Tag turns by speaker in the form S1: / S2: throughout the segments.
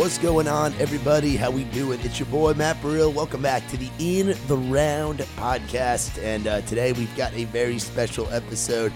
S1: What's going on, everybody? How we doing? It's your boy Matt Burrell. Welcome back to the In the Round podcast, and uh, today we've got a very special episode.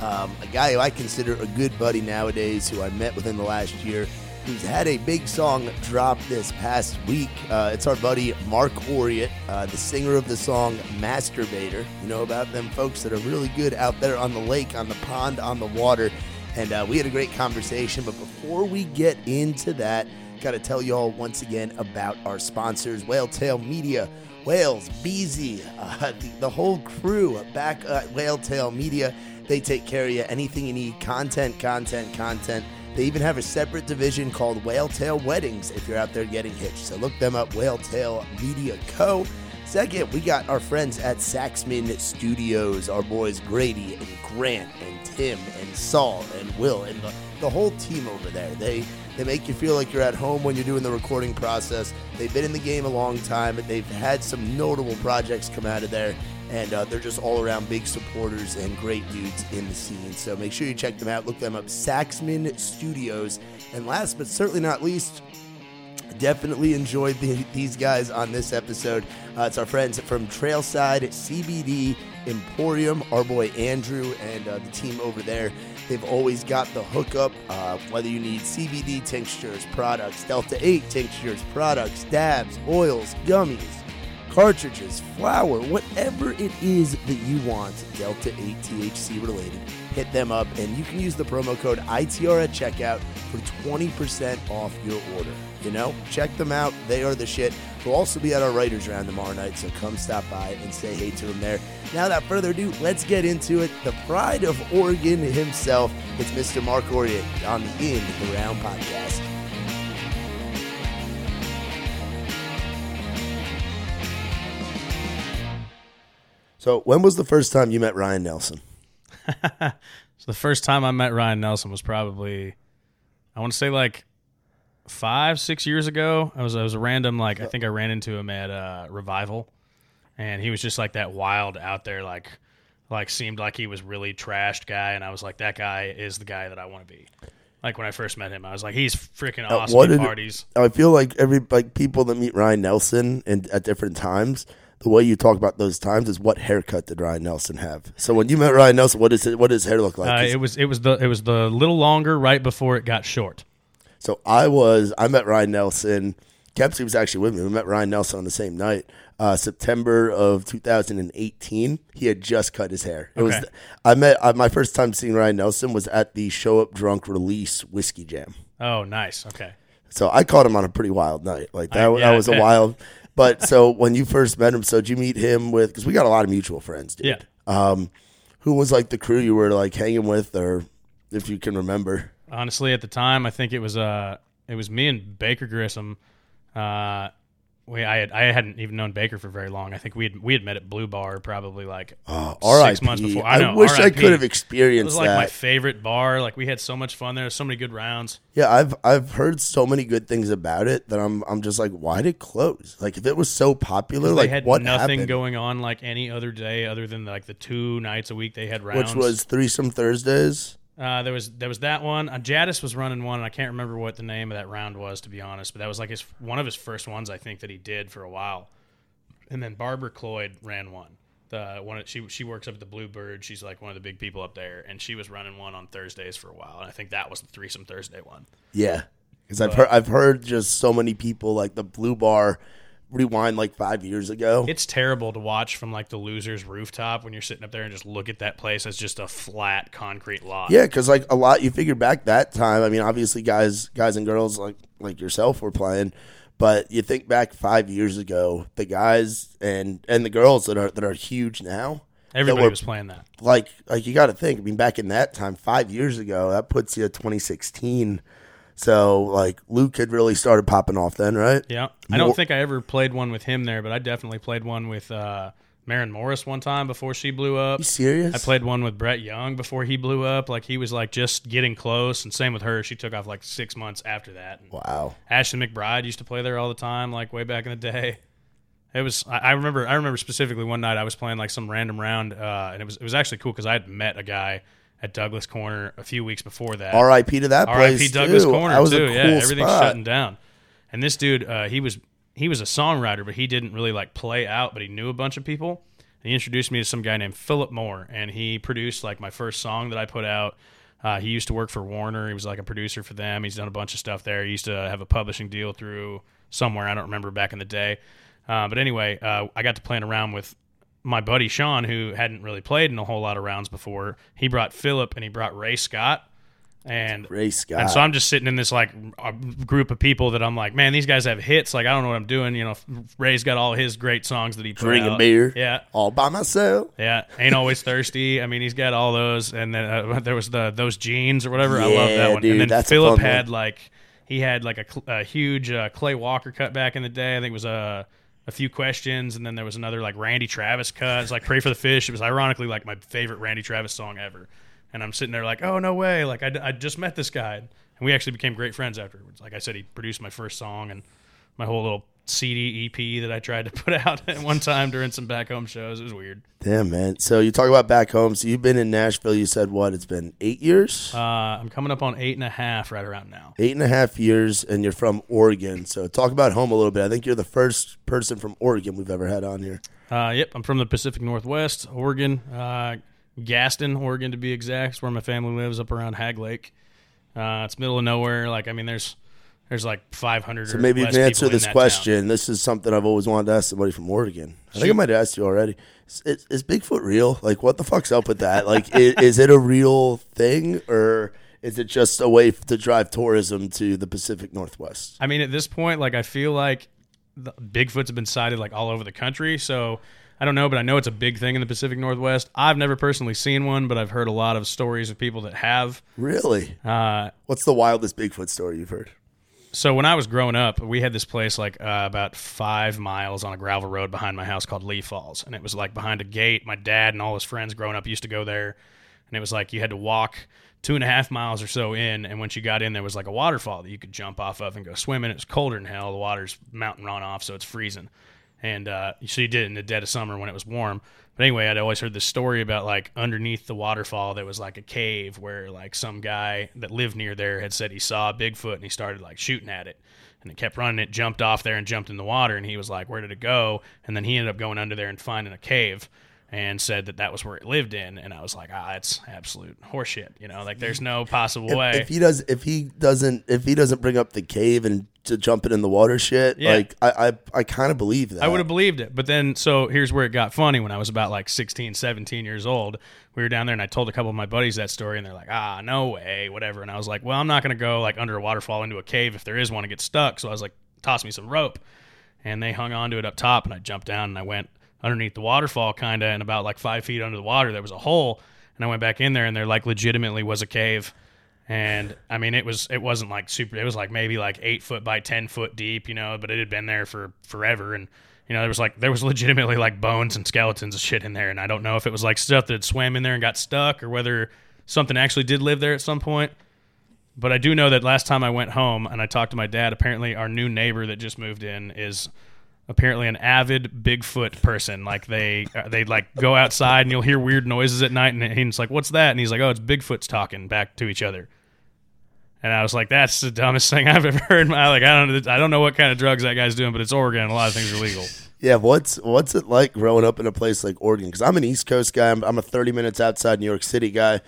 S1: Um, a guy who I consider a good buddy nowadays, who I met within the last year, who's had a big song drop this past week. Uh, it's our buddy Marc Oriet, uh, the singer of the song "Masterbaiter." You know about them folks that are really good out there on the lake, on the pond, on the water. And uh, we had a great conversation. But before we get into that, got to tell you all once again about our sponsors, Whale Tale Media, Whales, Beezy, uh, the, the, whole crew back at Whale Tale Media. They take care of you. Anything you need, content, content, content. They even have a separate division called Whale Tale Weddings if you're out there getting hitched. So look them up, Whale Tale Media Co. Second, we got our friends at Saxman Studios, our boys Grady and Grant and Tim and Saul and Will and the, the whole team over there. They they make you feel like you're at home when you're doing the recording process. They've been in the game a long time and they've had some notable projects come out of there. And uh, they're just all around big supporters and great dudes in the scene. So make sure you check them out. Look them up, Saxman Studios. And last but certainly not least, definitely enjoyed the, these guys on this episode. Uh, it's our friends from Trailside CBD Emporium, our boy Andrew and uh, the team over there. They've always got the hookup, uh, whether you need CBD tinctures, products, Delta 8 tinctures, products, dabs, oils, gummies, cartridges, flour, whatever it is that you want, Delta 8 THC related, hit them up and you can use the promo code ITR at checkout for 20% off your order. You know, check them out. They are the shit. We'll also be at our writers round tomorrow night, so come stop by and say hey to them there. Now, without further ado, let's get into it. The pride of Oregon himself, it's Mr. Marc Oriet on the In the Round podcast. So, when was the first time you met Ryan Nelson?
S2: so the first time I met Ryan Nelson was probably, I want to say like five, six years ago. I was I was a random like I think I ran into him at uh, Revival, and he was just like that wild out there like like seemed like he was really trashed guy, and I was like that guy is the guy that I want to be. Like when I first met him, I was like, he's freaking awesome
S1: what
S2: at
S1: did-
S2: parties.
S1: I feel like every like people that meet Ryan Nelson and at different times, the way you talk about those times is what haircut did Ryan Nelson have? So when you met Ryan Nelson, what is it? What does his hair look like?
S2: Uh,
S1: 'Cause-
S2: it was it was the it was the little longer right before it got short.
S1: So I was I met Ryan Nelson. Kepsy was actually with me. We met Ryan Nelson on the same night, uh, September of 2018. He had just cut his hair. It was
S2: Okay.
S1: I met uh, my first time seeing Ryan Nelson was at the Show Up Drunk release whiskey jam.
S2: Oh, nice. Okay.
S1: So I caught him on a pretty wild night. Like that,
S2: I- yeah,
S1: that was a wild. But so when you first met him, so did you meet him with? Because we got a lot of mutual friends, dude.
S2: Yeah.
S1: Um, who was like the crew you were like hanging with, or if you can remember?
S2: Honestly at the time i think it was uh it was me and baker grissom uh we I had I hadn't even known Baker for very long. I think we had we had met at Blue Bar probably like
S1: Oh,
S2: six months before. I, know,
S1: wish I could have experienced.
S2: It was like
S1: that.
S2: my favorite bar. Like we had so much fun there. So many good rounds.
S1: Yeah, I've I've heard so many good things about it that I'm I'm just like, why did it close? Like if it was so popular, like
S2: they had
S1: what
S2: nothing
S1: happened?
S2: going on like any other day other than like the two nights a week they had rounds.
S1: Which was threesome Thursdays.
S2: Uh, there was there was that one. Uh, Jadis was running one, and I can't remember what the name of that round was to be honest. But that was like his one of his first ones I think that he did for a while. And then Barbara Cloyd ran one. The one she she works up at the Bluebird. She's like one of the big people up there, and she was running one on Thursdays for a while. And I think that was the threesome Thursday one.
S1: Yeah, because I've heard I've heard just so many people like the Blue Bar rewind like five years ago.
S2: It's terrible to watch from like the losers rooftop when you're sitting up there and just look at that place as just a flat concrete lot.
S1: Yeah, because like a lot, you figure back that time. I mean, obviously, guys, guys and girls like like yourself were playing, but you think back five years ago, the guys and and the girls that are that are huge now.
S2: Everybody
S1: were-
S2: was playing that.
S1: Like like you got to think. I mean, back in that time, five years ago, that puts you at 2016. So like Luke had really started popping off then, right?
S2: Yeah. I don't think I ever played one with him there, but I definitely played one with uh, Maren Morris one time before she blew up.
S1: You serious?
S2: I played one with Brett Young before he blew up. Like he was like just getting close, and same with her. She took off like six months after that. And
S1: Wow.
S2: Ashley McBryde used to play there all the time, like way back in the day. It was. I I remember. I remember specifically one night I was playing like some random round, uh, and it was it was actually cool because I had met a guy at Douglas Corner a few weeks before that.
S1: R.I.P. to that
S2: R.I.P.
S1: place
S2: Douglas
S1: too.
S2: Corner too.
S1: cool
S2: yeah, everything's
S1: spot.
S2: shutting down. And this dude, uh, he was he was a songwriter, but he didn't really like play out, but he knew a bunch of people. And he introduced me to some guy named Philip Moore, and he produced like my first song that I put out. Uh, he used to work for Warner. He was like a producer for them. He's done a bunch of stuff there. He used to have a publishing deal through somewhere I don't remember back in the day. Uh, but anyway, uh, I got to playing around with my buddy Sean, who hadn't really played in a whole lot of rounds before. He brought Philip and he brought Ray Scott. And
S1: Ray Scott.
S2: and so I'm just sitting in this like a group of people that I'm like, man, these guys have hits. Like I don't know what I'm doing. You know, Ray's got all his great songs that he put
S1: Drinking
S2: out.
S1: beer.
S2: Yeah,
S1: all by myself.
S2: yeah. Ain't always thirsty. I mean, he's got all those. And then uh, there was the those jeans or whatever. I love that one.
S1: dude,
S2: and then Philip had
S1: one.
S2: like he had like a, a huge uh, Clay Walker cut back in the day. I think it was a. A few questions, and then there was another like Randy Travis cut. It's like "Pray for the Fish." It was ironically like my favorite Randy Travis song ever. And I'm sitting there like, oh no way! Like I, I just met this guy, and we actually became great friends afterwards. Like I said, he produced my first song and my whole little CD EP that I tried to put out at one time during some back home shows. It was weird.
S1: Damn, man. So you talk about back home. So you've been in Nashville. You said what? It's been eight years,
S2: Uh, I'm coming up on eight and a half right around now.
S1: eight and a half years, and you're from Oregon. So talk about home a little bit. I think you're the first person from Oregon we've ever had on here.
S2: Uh, yep, I'm from the Pacific Northwest, Oregon, uh, Gaston, Oregon to be exact. It's where my family lives, up around Hagg Lake. Uh, it's middle of nowhere. Like I mean, there's there's like 500.
S1: So maybe you can answer this question. This is something I've always wanted to ask somebody from Oregon. I think I might have asked you already. Is, is, is Bigfoot real? Like, what the fuck's up with that? Like, is, is it a real thing, or is it just a way to drive tourism to the Pacific Northwest?
S2: I mean, at this point, like I feel like the Bigfoots have been sighted like all over the country. So I don't know, but I know it's a big thing in the Pacific Northwest. I've never personally seen one, but I've heard a lot of stories of people that have.
S1: Really?
S2: Uh,
S1: What's the wildest Bigfoot story you've heard?
S2: So when I was growing up, we had this place like uh, about five miles on a gravel road behind my house called Lee Falls, and it was like behind a gate. My dad and all his friends growing up used to go there, and it was like you had to walk two and a half miles or so in, and once you got in, there was like a waterfall that you could jump off of and go swimming. It was colder than hell. The water's mountain runoff, so it's freezing, and uh, so you did it in the dead of summer when it was warm. But anyway, I'd always heard this story about like underneath the waterfall there was like a cave where like some guy that lived near there had said he saw a Bigfoot and he started like shooting at it. And it kept running, it jumped off there and jumped in the water. And he was like, Where did it go? And then he ended up going under there and finding a cave and said that that was where it lived in. And I was like, Ah, it's absolute horseshit. You know, like there's no possible
S1: If,
S2: way.
S1: if he does, if he doesn't, if he doesn't bring up the cave and to jumping in the water shit,
S2: Yeah.
S1: like I, I, I kind of believe that.
S2: I would have believed it. But then, so here's where it got funny. When I was about like 16, 17 years old, we were down there and I told a couple of my buddies that story, and they're like, ah, no way, whatever. And I was like, well, I'm not going to go like under a waterfall into a cave if there is one and get stuck. So I was like, toss me some rope. And they hung onto it up top, and I jumped down and I went underneath the waterfall, kind of, and about like five feet under the water, there was a hole. And I went back in there, and there like legitimately was a cave. And I mean, it was it wasn't like super. It was like maybe like eight foot by ten foot deep, you know. But it had been there for forever, and you know there was like there was legitimately like bones and skeletons and shit in there. And I don't know if it was like stuff that swam in there and got stuck, or whether something actually did live there at some point. But I do know that last time I went home and I talked to my dad, apparently our new neighbor that just moved in is apparently an avid Bigfoot person. Like they uh, they like go outside and you'll hear weird noises at night, and he's like, "What's that?" And he's like, "Oh, it's Bigfoot's talking back to each other." And I was like, "That's the dumbest thing I've ever heard." My like, I don't I don't know what kind of drugs that guy's doing, but it's Oregon. and A lot of things are legal.
S1: Yeah, what's what's it like growing up in a place like Oregon? Because I'm an East Coast guy. I'm, I'm a 30 minutes outside New York City guy.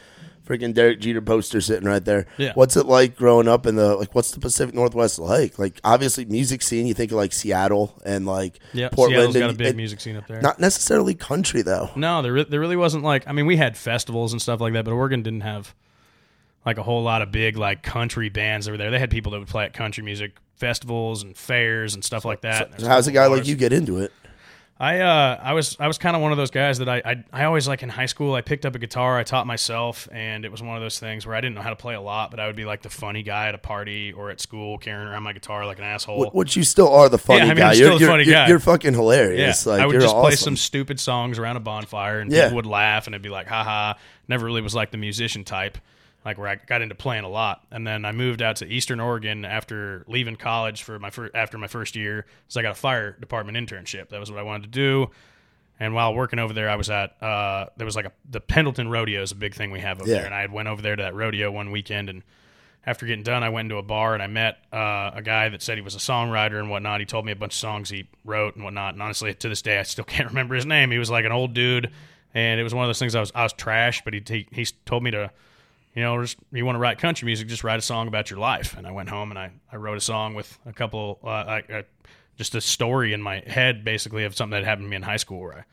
S1: Freaking Derek Jeter poster sitting right there.
S2: Yeah.
S1: What's it like growing up in the like? What's the Pacific Northwest like? Like obviously music scene. You think of like Seattle and like
S2: Yeah,
S1: Portland.
S2: Seattle's got a big
S1: and
S2: music scene up there.
S1: Not necessarily country though.
S2: No, there, re- there really wasn't like I mean we had festivals and stuff like that, but Oregon didn't have like a whole lot of big like country bands over there. They had people that would play at country music festivals and fairs and stuff like that.
S1: So how's a guy like you get into it?
S2: I uh I was I was kind of one of those guys that I, I I always like in high school I picked up a guitar I taught myself and it was one of those things where I didn't know how to play a lot but I would be like the funny guy at a party or at school carrying around my guitar like an asshole.
S1: Wh- Which you still are the funny
S2: Yeah, I mean,
S1: guy. You're, you're,
S2: funny
S1: you're,
S2: guy.
S1: you're fucking hilarious.
S2: Yeah,
S1: Like
S2: I would
S1: you're
S2: just play some stupid songs around a bonfire, and
S1: Yeah.
S2: people would laugh, and it'd be like, haha. Never really was like the musician type, like where I got into playing a lot. And then I moved out to Eastern Oregon after leaving college for my first after my first year, so I got a fire department internship. That was what I wanted to do. And while working over there, I was at uh, there was like a the Pendleton Rodeo is a big thing we have over
S1: Yeah.
S2: there, and I had went over there to that rodeo one weekend and after getting done, I went into a bar and I met uh, a guy that said he was a songwriter and whatnot. He told me a bunch of songs he wrote and whatnot. And honestly, to this day, I still can't remember his name. He was like an old dude, and it was one of those things I was I was trash, but he he, he told me to, you know, just you want to write country music, just write a song about your life. And I went home and I I wrote a song with a couple, uh, I, I, just a story in my head, basically of something that happened to me in high school where I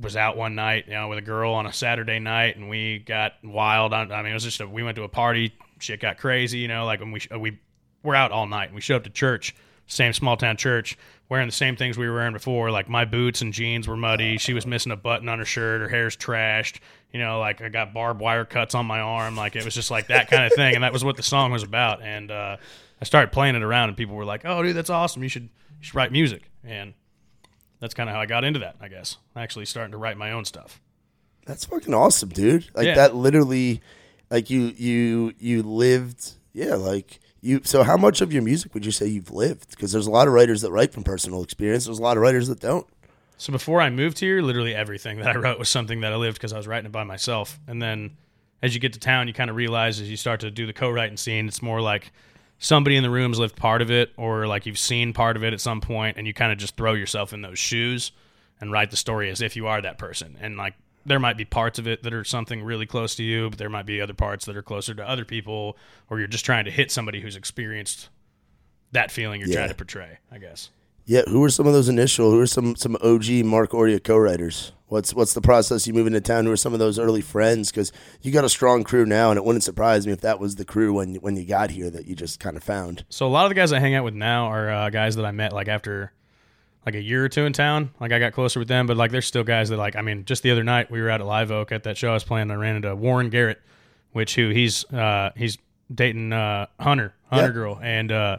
S2: was out one night, you know, with a girl on a Saturday night, and we got wild. I, I mean, it was just a, we went to a party, shit got crazy, you know, like when we we were out all night. And we showed up to church, same small town church, wearing the same things we were wearing before. Like my boots and jeans were muddy. She was missing a button on her shirt. Her hair's trashed. You know, like I got barbed wire cuts on my arm. Like it was just like that kind of thing. And that was what the song was about. And uh, I started playing it around, and people were like, "Oh, dude, that's awesome. You should you should write music." And that's kind of how I got into that, I guess. Actually starting to write my own stuff.
S1: That's fucking awesome, dude. Like
S2: Yeah.
S1: that literally like you you you lived yeah, like you so how much of your music would you say you've lived? Because there's a lot of writers that write from personal experience. There's a lot of writers that don't.
S2: So before I moved here, literally everything that I wrote was something that I lived because I was writing it by myself. And then as you get to town, you kind of realize as you start to do the co-writing scene, it's more like somebody in the room's lived part of it, or like you've seen part of it at some point, and you kind of just throw yourself in those shoes and write the story as if you are that person. And like there might be parts of it that are something really close to you, but there might be other parts that are closer to other people, or you're just trying to hit somebody who's experienced that feeling you're
S1: Yeah.
S2: trying to portray. I guess.
S1: Yeah, who are some of those initial? Who are some some OG Marc Oriet co-writers? What's what's the process you move into town? Who are some of those early friends? Because you got a strong crew now, and it wouldn't surprise me if that was the crew when when you got here that you just kind of found.
S2: So a lot of the guys I hang out with now are uh, guys that I met like after like a year or two in town. Like I got closer with them, but like there's still guys that like I mean, just the other night we were out at Live Oak at that show I was playing. I ran into Warren Garrett, which who he's uh, he's dating uh, Hunter Hunter
S1: Yeah.
S2: girl, and uh,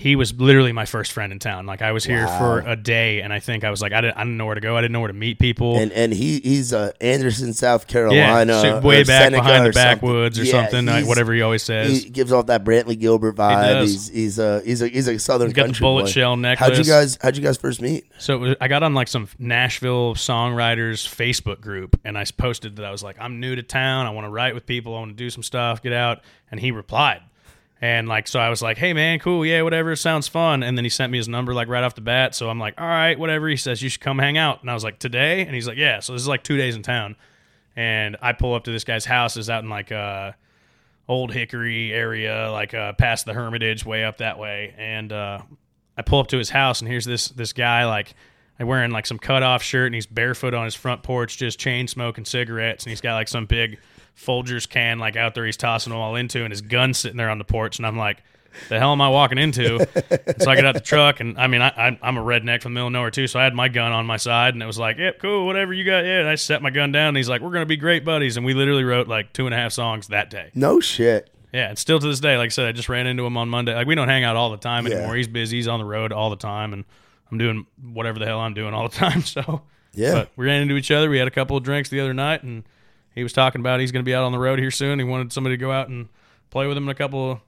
S2: he was literally my first friend in town. Like I was here
S1: Wow.
S2: for a day, and I think I was like I didn't I didn't know where to go. I didn't know where to meet people.
S1: And and he he's uh, Anderson, South Carolina,
S2: shit, way back
S1: Seneca
S2: behind the backwoods or
S1: something. Yeah,
S2: something, whatever he always says.
S1: He gives off that Brantley Gilbert vibe.
S2: does.
S1: He's he's a he's a he's a Southern
S2: He's got the bullet
S1: boy.
S2: shell
S1: How'd you guys How'd you guys first meet?
S2: So it was, I got on like some Nashville songwriters Facebook group, and I posted that I was like, I'm new to town. I want to write with people. I want to do some stuff. Get out. And he replied, and like so I was like, Hey man, cool, yeah, whatever, sounds fun. And then he sent me his number like right off the bat. So I'm like, All right, whatever. He says you should come hang out, and I was like, Today? And he's like, Yeah. So this is like two days in town, and I pull up to this guy's house. Is out in like uh Old Hickory area, like uh, past the Hermitage, way up that way. And uh, I pull up to his house, and here's this this guy like wearing like some cut off shirt, and he's barefoot on his front porch, just chain smoking cigarettes, and he's got like some big Folgers can like out there he's tossing them all into, and his gun sitting there on the porch, and I'm like. The hell am I walking into? And so I get out the truck, and I mean, I, I'm a redneck from the middle of nowhere too, so I had my gun on my side, and it was like, "Yep, cool, whatever you got." Yeah, and I set my gun down, and he's like, "We're gonna be great buddies," and we literally wrote like two and a half songs that day.
S1: No shit.
S2: Yeah, and still to this day, like I said, I just ran into him on Monday. Like we don't hang out all the time
S1: Yeah.
S2: anymore. He's busy. He's on the road all the time, and I'm doing whatever the hell I'm doing all the time. So
S1: Yeah.
S2: but we ran into each other. We had a couple of drinks the other night, and he was talking about he's going to be out on the road here soon. He wanted somebody to go out and play with him in a couple of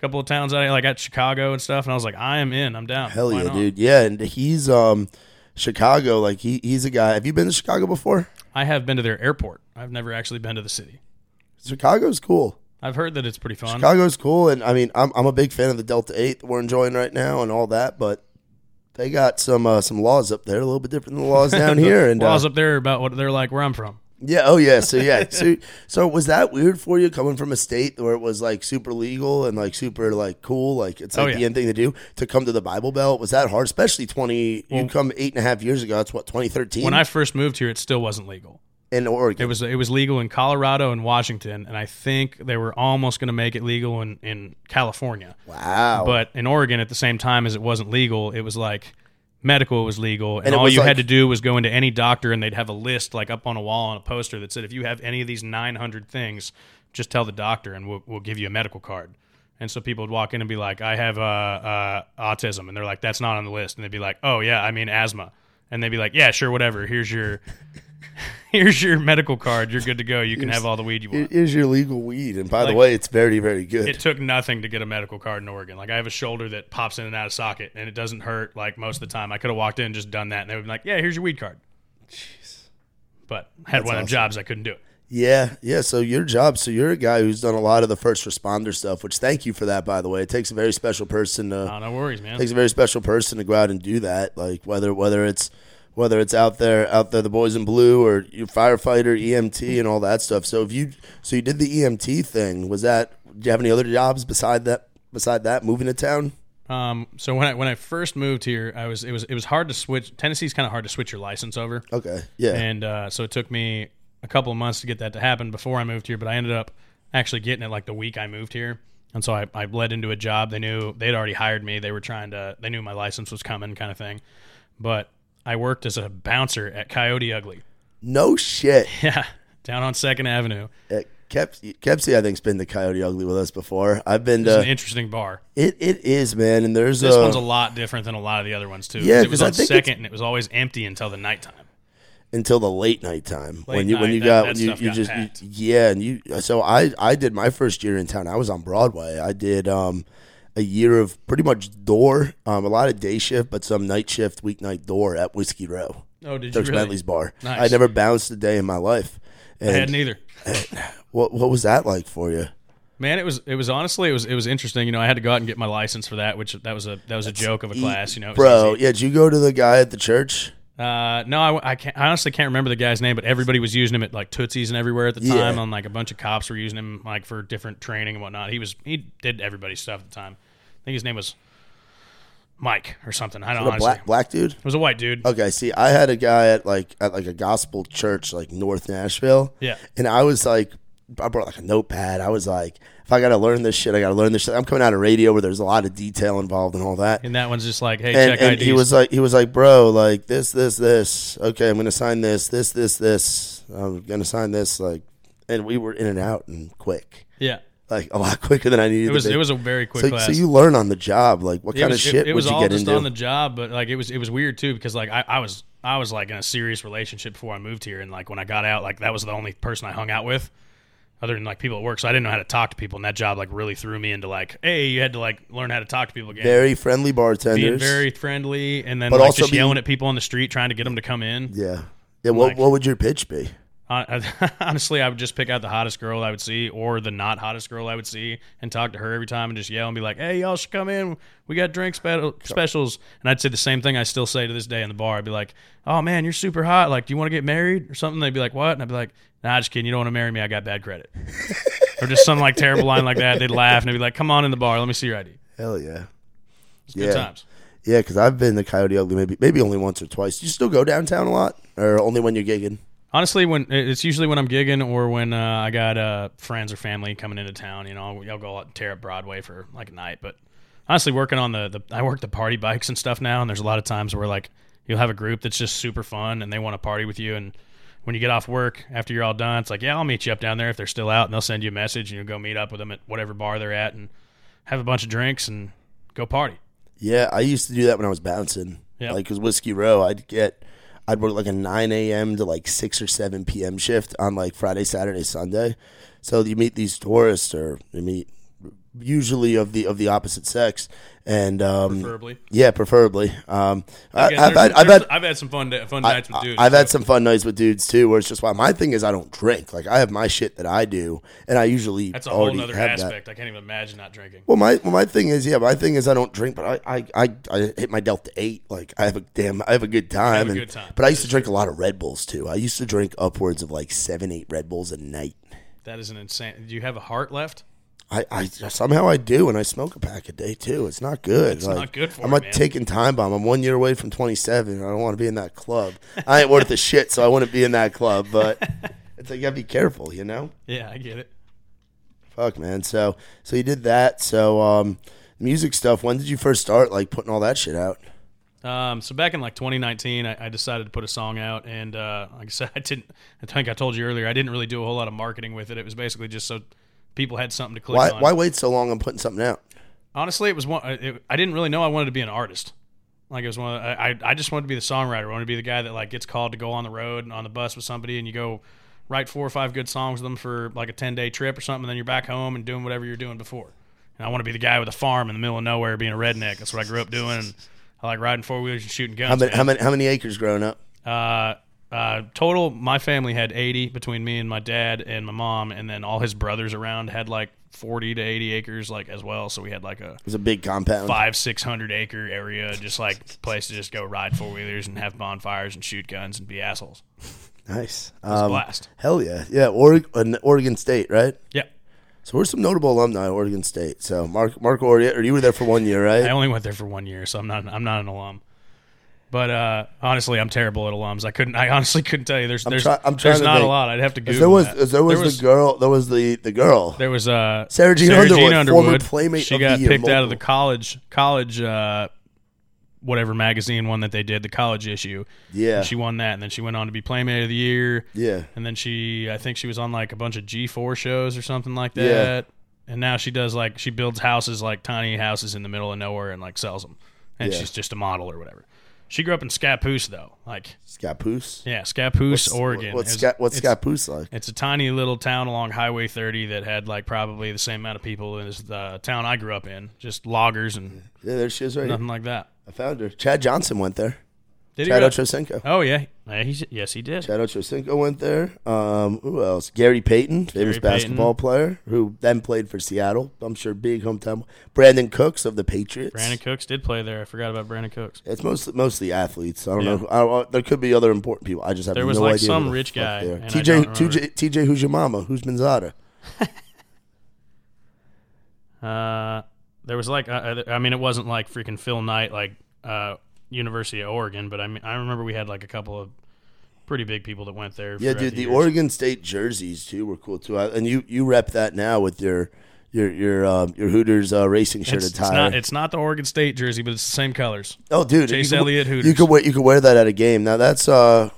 S2: couple of towns out here, like at Chicago and stuff. And I was like, I am in. I'm down.
S1: Hell
S2: Why
S1: yeah,
S2: not?
S1: dude. Yeah, and he's um Chicago. Like he he's a guy. Have you been to Chicago before?
S2: I have been to their airport. I've never actually been to the city.
S1: Chicago's cool.
S2: I've heard that it's pretty fun.
S1: Chicago's cool, and I mean, I'm I'm a big fan of the Delta Eight that we're enjoying right now and all that, but they got some uh, some laws up there, a little bit different than the laws down here. And uh,
S2: Laws up there about what they're like where I'm from.
S1: Yeah, oh yeah, so yeah, so so was that weird for you coming from a state where it was like super legal and like super like cool, like it's
S2: Oh,
S1: like the end thing to do to come to the Bible Belt? Was that hard, especially twenty? you come eight and a half years ago. That's what 2013
S2: When I first moved here, it still wasn't legal.
S1: in Oregon.
S2: It was it was legal in Colorado and Washington, and I think they were almost going to make it legal in, in California.
S1: wow,
S2: But in Oregon, at the same time as it wasn't legal, it was like medical was legal, and,
S1: And
S2: all you
S1: like-
S2: had to do was go into any doctor, and they'd have a list like up on a wall on a poster that said, if you have any of these 900 things, just tell the doctor, and we'll we'll give you a medical card. And so people would walk in and be like, I have uh, uh, autism, and they're like, that's not on the list, and they'd be like, oh yeah, I mean asthma, and they'd be like, yeah, sure, whatever. Here's your here's your medical card. You're good to go. You can have all the weed you want.
S1: It is your legal weed, and by the way, it's very, very good.
S2: It took nothing to get a medical card in Oregon. Like I have a shoulder that pops in and out of socket, and it doesn't hurt. Like most of the time, I could have walked in and just done that, and they would be like, "Yeah, here's your weed card." Jeez. But had
S1: That's
S2: one of them jobs, I couldn't do it.
S1: Yeah, yeah. So your job, so you're a guy who's done a lot of the first responder stuff. Which thank you for that, by the way. It takes a very special person to
S2: Oh, no worries, man.
S1: takes a very special person to go out and do that. Like whether whether it's whether it's out there out there the boys in blue or you firefighter, EMT, and all that stuff. So if you so you did the EMT thing, was that? Do you have any other jobs beside that? Beside that, moving to town.
S2: Um, so when I when I first moved here, I was it was it was hard to switch. Tennessee's kind of hard to switch your license over,
S1: Okay, yeah,
S2: and uh, so it took me a couple of months to get that to happen before I moved here. But I ended up actually getting it like the week I moved here, and so I, I led into a job. They knew they'd already hired me. They were trying to they knew my license was coming, kind of thing. But I worked as a bouncer at Coyote Ugly,
S1: no shit.
S2: yeah, down on Second Avenue.
S1: Uh, Kepsy, Kepsy, I think's been to Coyote Ugly with us before. I've been
S2: It's
S1: to.
S2: an interesting bar.
S1: It it is man, and there's
S2: This
S1: a,
S2: one's a lot different than a lot of the other ones too.
S1: Yeah,
S2: it was on second, and it was always empty until the nighttime.
S1: until the late night time
S2: Late
S1: when you when you
S2: that-
S1: got
S2: that
S1: when you, you
S2: got
S1: just you, yeah and you so I I did my first year in town I was on Broadway I did um a year of pretty much door um a lot of day shift but some night shift weeknight door at Whiskey Row
S2: Oh, did you really?
S1: Bentley's bar
S2: Nice.
S1: I never bounced a day in my life
S2: I had
S1: and
S2: neither.
S1: what what was that like for you
S2: Man, it was it was honestly it was it was interesting. You know, I had to go out and get my license for that, which that was a that was a joke of a class. You know,
S1: bro
S2: easy.
S1: yeah did you go to the guy at the church
S2: Uh, no, I, I, can't, I honestly can't remember the guy's name, but everybody was using him at like Tootsie's and everywhere at the
S1: Yeah.
S2: time. And like a bunch of cops were using him like for different training and whatnot. He was he did everybody's stuff at the time. I think his name was Mike or something. I don't
S1: know.
S2: a
S1: black black dude
S2: It was a white dude.
S1: Okay, see, I had a guy at like at like a gospel church like North Nashville.
S2: Yeah.
S1: And I was like I brought like a notepad. I was like, if I gotta learn this shit, I gotta learn this shit. I'm coming out of radio where there's a lot of detail involved and all that.
S2: And that one's just like, hey,
S1: And,
S2: check
S1: and
S2: IDs.
S1: he was like he was like, bro, like this, this, this. Okay, I'm gonna sign this, this, this, this. I'm gonna sign this, like and we were in and out and quick.
S2: yeah.
S1: Like a lot quicker than I needed
S2: It was it was a very quick
S1: so,
S2: class.
S1: so you learn on the job, like what
S2: it
S1: kind
S2: was,
S1: of shit
S2: it, it was
S1: you
S2: all
S1: get
S2: just
S1: into?
S2: on the job, but like it was it was weird too because like I, I was I was like in a serious relationship before I moved here, and like when I got out, like that was the only person I hung out with, other than like people at work. So I didn't know how to talk to people, and that job like really threw me into like, hey, you had to like learn how to talk to people again.
S1: very friendly
S2: being
S1: bartenders.
S2: very friendly, and then
S1: But
S2: like
S1: also
S2: just
S1: being-
S2: yelling at people on the street trying to get them to come in.
S1: yeah. Yeah, what,
S2: like-
S1: what would your pitch be?
S2: Uh, honestly, I would just pick out the hottest girl I would see, or the not hottest girl I would see, and talk to her every time, and just yell and be like, "Hey, y'all should come in. We got drink spe- specials." And I'd say the same thing I still say to this day in the bar. I'd be like, "Oh man, you're super hot. Like, do you want to get married or something?" They'd be like, "What?" And I'd be like, "Nah, just kidding. You don't want to marry me. I got bad credit." or just some like terrible line like that. They'd laugh and they'd be like, "Come on in the bar. Let me see your ID."
S1: Hell yeah.
S2: Good
S1: yeah.
S2: times.
S1: Yeah, because I've been to Coyote Ugly maybe maybe only once or twice. Do you still go downtown a lot, or only when you're gigging?
S2: Honestly, when it's usually when I'm gigging or when uh, I got uh, friends or family coming into town, you know, I'll go out and tear up Broadway for like a night. But honestly, working on the, the I work the party bikes and stuff now, and there's a lot of times where like you'll have a group that's just super fun and they want to party with you, and when you get off work after you're all done, it's like, yeah, I'll meet you up down there if they're still out, and they'll send you a message, and you'll go meet up with them at whatever bar they're at and have a bunch of drinks and go party.
S1: Yeah, I used to do that when I was bouncing.
S2: Yep.
S1: Like, cause Whiskey Row, I'd get, I'd work like a nine a.m. to like six or seven p.m. shift on like Friday, Saturday, Sunday. So you meet these tourists, or you meet usually of the of the opposite sex, and um,
S2: Preferably.
S1: yeah, preferably. Um, I,
S2: there's-
S1: had, I've had
S2: I've had some fun fun nights with dudes.
S1: I've had some fun nights with dudes too, where it's just why my thing is I don't drink. Like I have my shit that I do, and I usually
S2: That's a whole other
S1: have that.
S2: aspect. I can't even imagine not drinking.
S1: Well, my well, my thing is, yeah, my thing is I don't drink, but I I, I, I hit my Delta eight. Like I have a damn, I have a good time.
S2: a
S1: and-
S2: good time.
S1: But I used to drink a lot of Red Bulls too. I used to drink upwards of like seven, eight Red Bulls a night.
S2: That is an insane. Do you have a heart left?
S1: I, I somehow I do, and I smoke a pack a day too. It's not good.
S2: It's
S1: Like,
S2: not good for
S1: I'm
S2: man.
S1: taking time bomb. I'm one year away from 27. I don't want to be in that club. I ain't worth a shit, so I wouldn't be in that club. But it's like you gotta be careful, you know.
S2: Yeah, I get it.
S1: Fuck, man. So so you did that. So um, music stuff. When did you first start like putting all that shit out?
S2: Um, so back in like 2019, I, I decided to put a song out, and uh, like I said, I didn't. I think I told you earlier, I didn't really do a whole lot of marketing with it. It was basically just so people had something to click
S1: Why
S2: on.
S1: why wait so long on putting something out?
S2: Honestly, it was one. It, I didn't really know I wanted to be an artist. Like it was one. Of, I I just wanted to be the songwriter. I wanted to be the guy that like gets called to go on the road and on the bus with somebody, and you go write four or five good songs with them for like a 10 day trip or something. And then you're back home and doing whatever you're doing before. And I want to be the guy with a farm in the middle of nowhere, being a redneck. That's what I grew up doing. I like riding four wheelers and shooting guns.
S1: How many how many how many acres growing up?
S2: Uh, Uh, total, my family had 80 between me and my dad and my mom, and then all his brothers around had like 40 to 80 acres, like as well. So we had like a
S1: It was a big compound.
S2: five, six hundred acre area, just like place to just go ride four wheelers and have bonfires and shoot guns and be assholes.
S1: Nice.
S2: It was a
S1: Um,
S2: blast.
S1: hell yeah. Yeah, Oregon, Oregon State, right?
S2: Yeah,
S1: So we're some notable alumni at Oregon State. So Mark Marc Oriet, or you were there for one year, right?
S2: I only went there for one year, so I'm not I'm not an alum. But uh, honestly, I'm terrible at alums. I couldn't. I honestly couldn't tell you. There's there's,
S1: try- I'm
S2: there's not a lot. I'd have to Google.
S1: There was
S2: that.
S1: if there was, the girl there was the the girl.
S2: There was uh,
S1: Sarah Jean Underwood, former Playmate
S2: She
S1: of the
S2: got picked out of the college college uh, whatever magazine one that they did the college issue.
S1: Yeah.
S2: And she won that, and then she went on to be Playmate of the Year.
S1: Yeah.
S2: And then she, I think she was on like a bunch of G4 shows or something like that. Yeah. And now she does like she builds houses like tiny houses in the middle of nowhere and like sells them. And
S1: Yeah.
S2: she's just a model or whatever. She grew up in Scappoose though, like
S1: Scappoose.
S2: yeah, Scappoose, Oregon.
S1: What's Sca- what's Scappoose like?
S2: it's a tiny little town along Highway 30 that had like probably the same amount of people as the town I grew up in, just loggers and
S1: Yeah, there she is right here.
S2: nothing like that.
S1: I found her. Chad Johnson went there.
S2: Did
S1: Chad? Ochocinco.
S2: Oh yeah, yeah he's, yes he did.
S1: Chad Ochocinco went there. Um, who else? Gary Payton, famous
S2: Gary
S1: basketball player, who then played for Seattle. I'm sure big hometown. Brandin Cooks of the Patriots.
S2: Brandin Cooks did play there. I forgot about Brandin Cooks.
S1: It's mostly mostly athletes. I don't
S2: Yeah.
S1: know. I don't, there could be other important people. I just have
S2: There
S1: no
S2: was, like,
S1: idea.
S2: some rich guy,
S1: they are.
S2: and I
S1: TJ, TJ, TJ, who's your mama? Who's Manzada?
S2: Uh, there was like, uh, I mean, it wasn't like freaking Phil Knight, like uh, University of Oregon, but I mean, I remember we had like a couple of pretty big people that went there.
S1: Yeah, dude.
S2: the
S1: The. Oregon State jerseys too were cool too. I, and you you rep that now with your your your um, your Hooters uh, racing shirt
S2: It's, it's
S1: attire.
S2: not. It's not the Oregon State jersey, but it's the same colors.
S1: oh, dude,
S2: Chase
S1: you
S2: Elliott
S1: You
S2: Hooters.
S1: could wear you could wear that at a game. Now that's uh,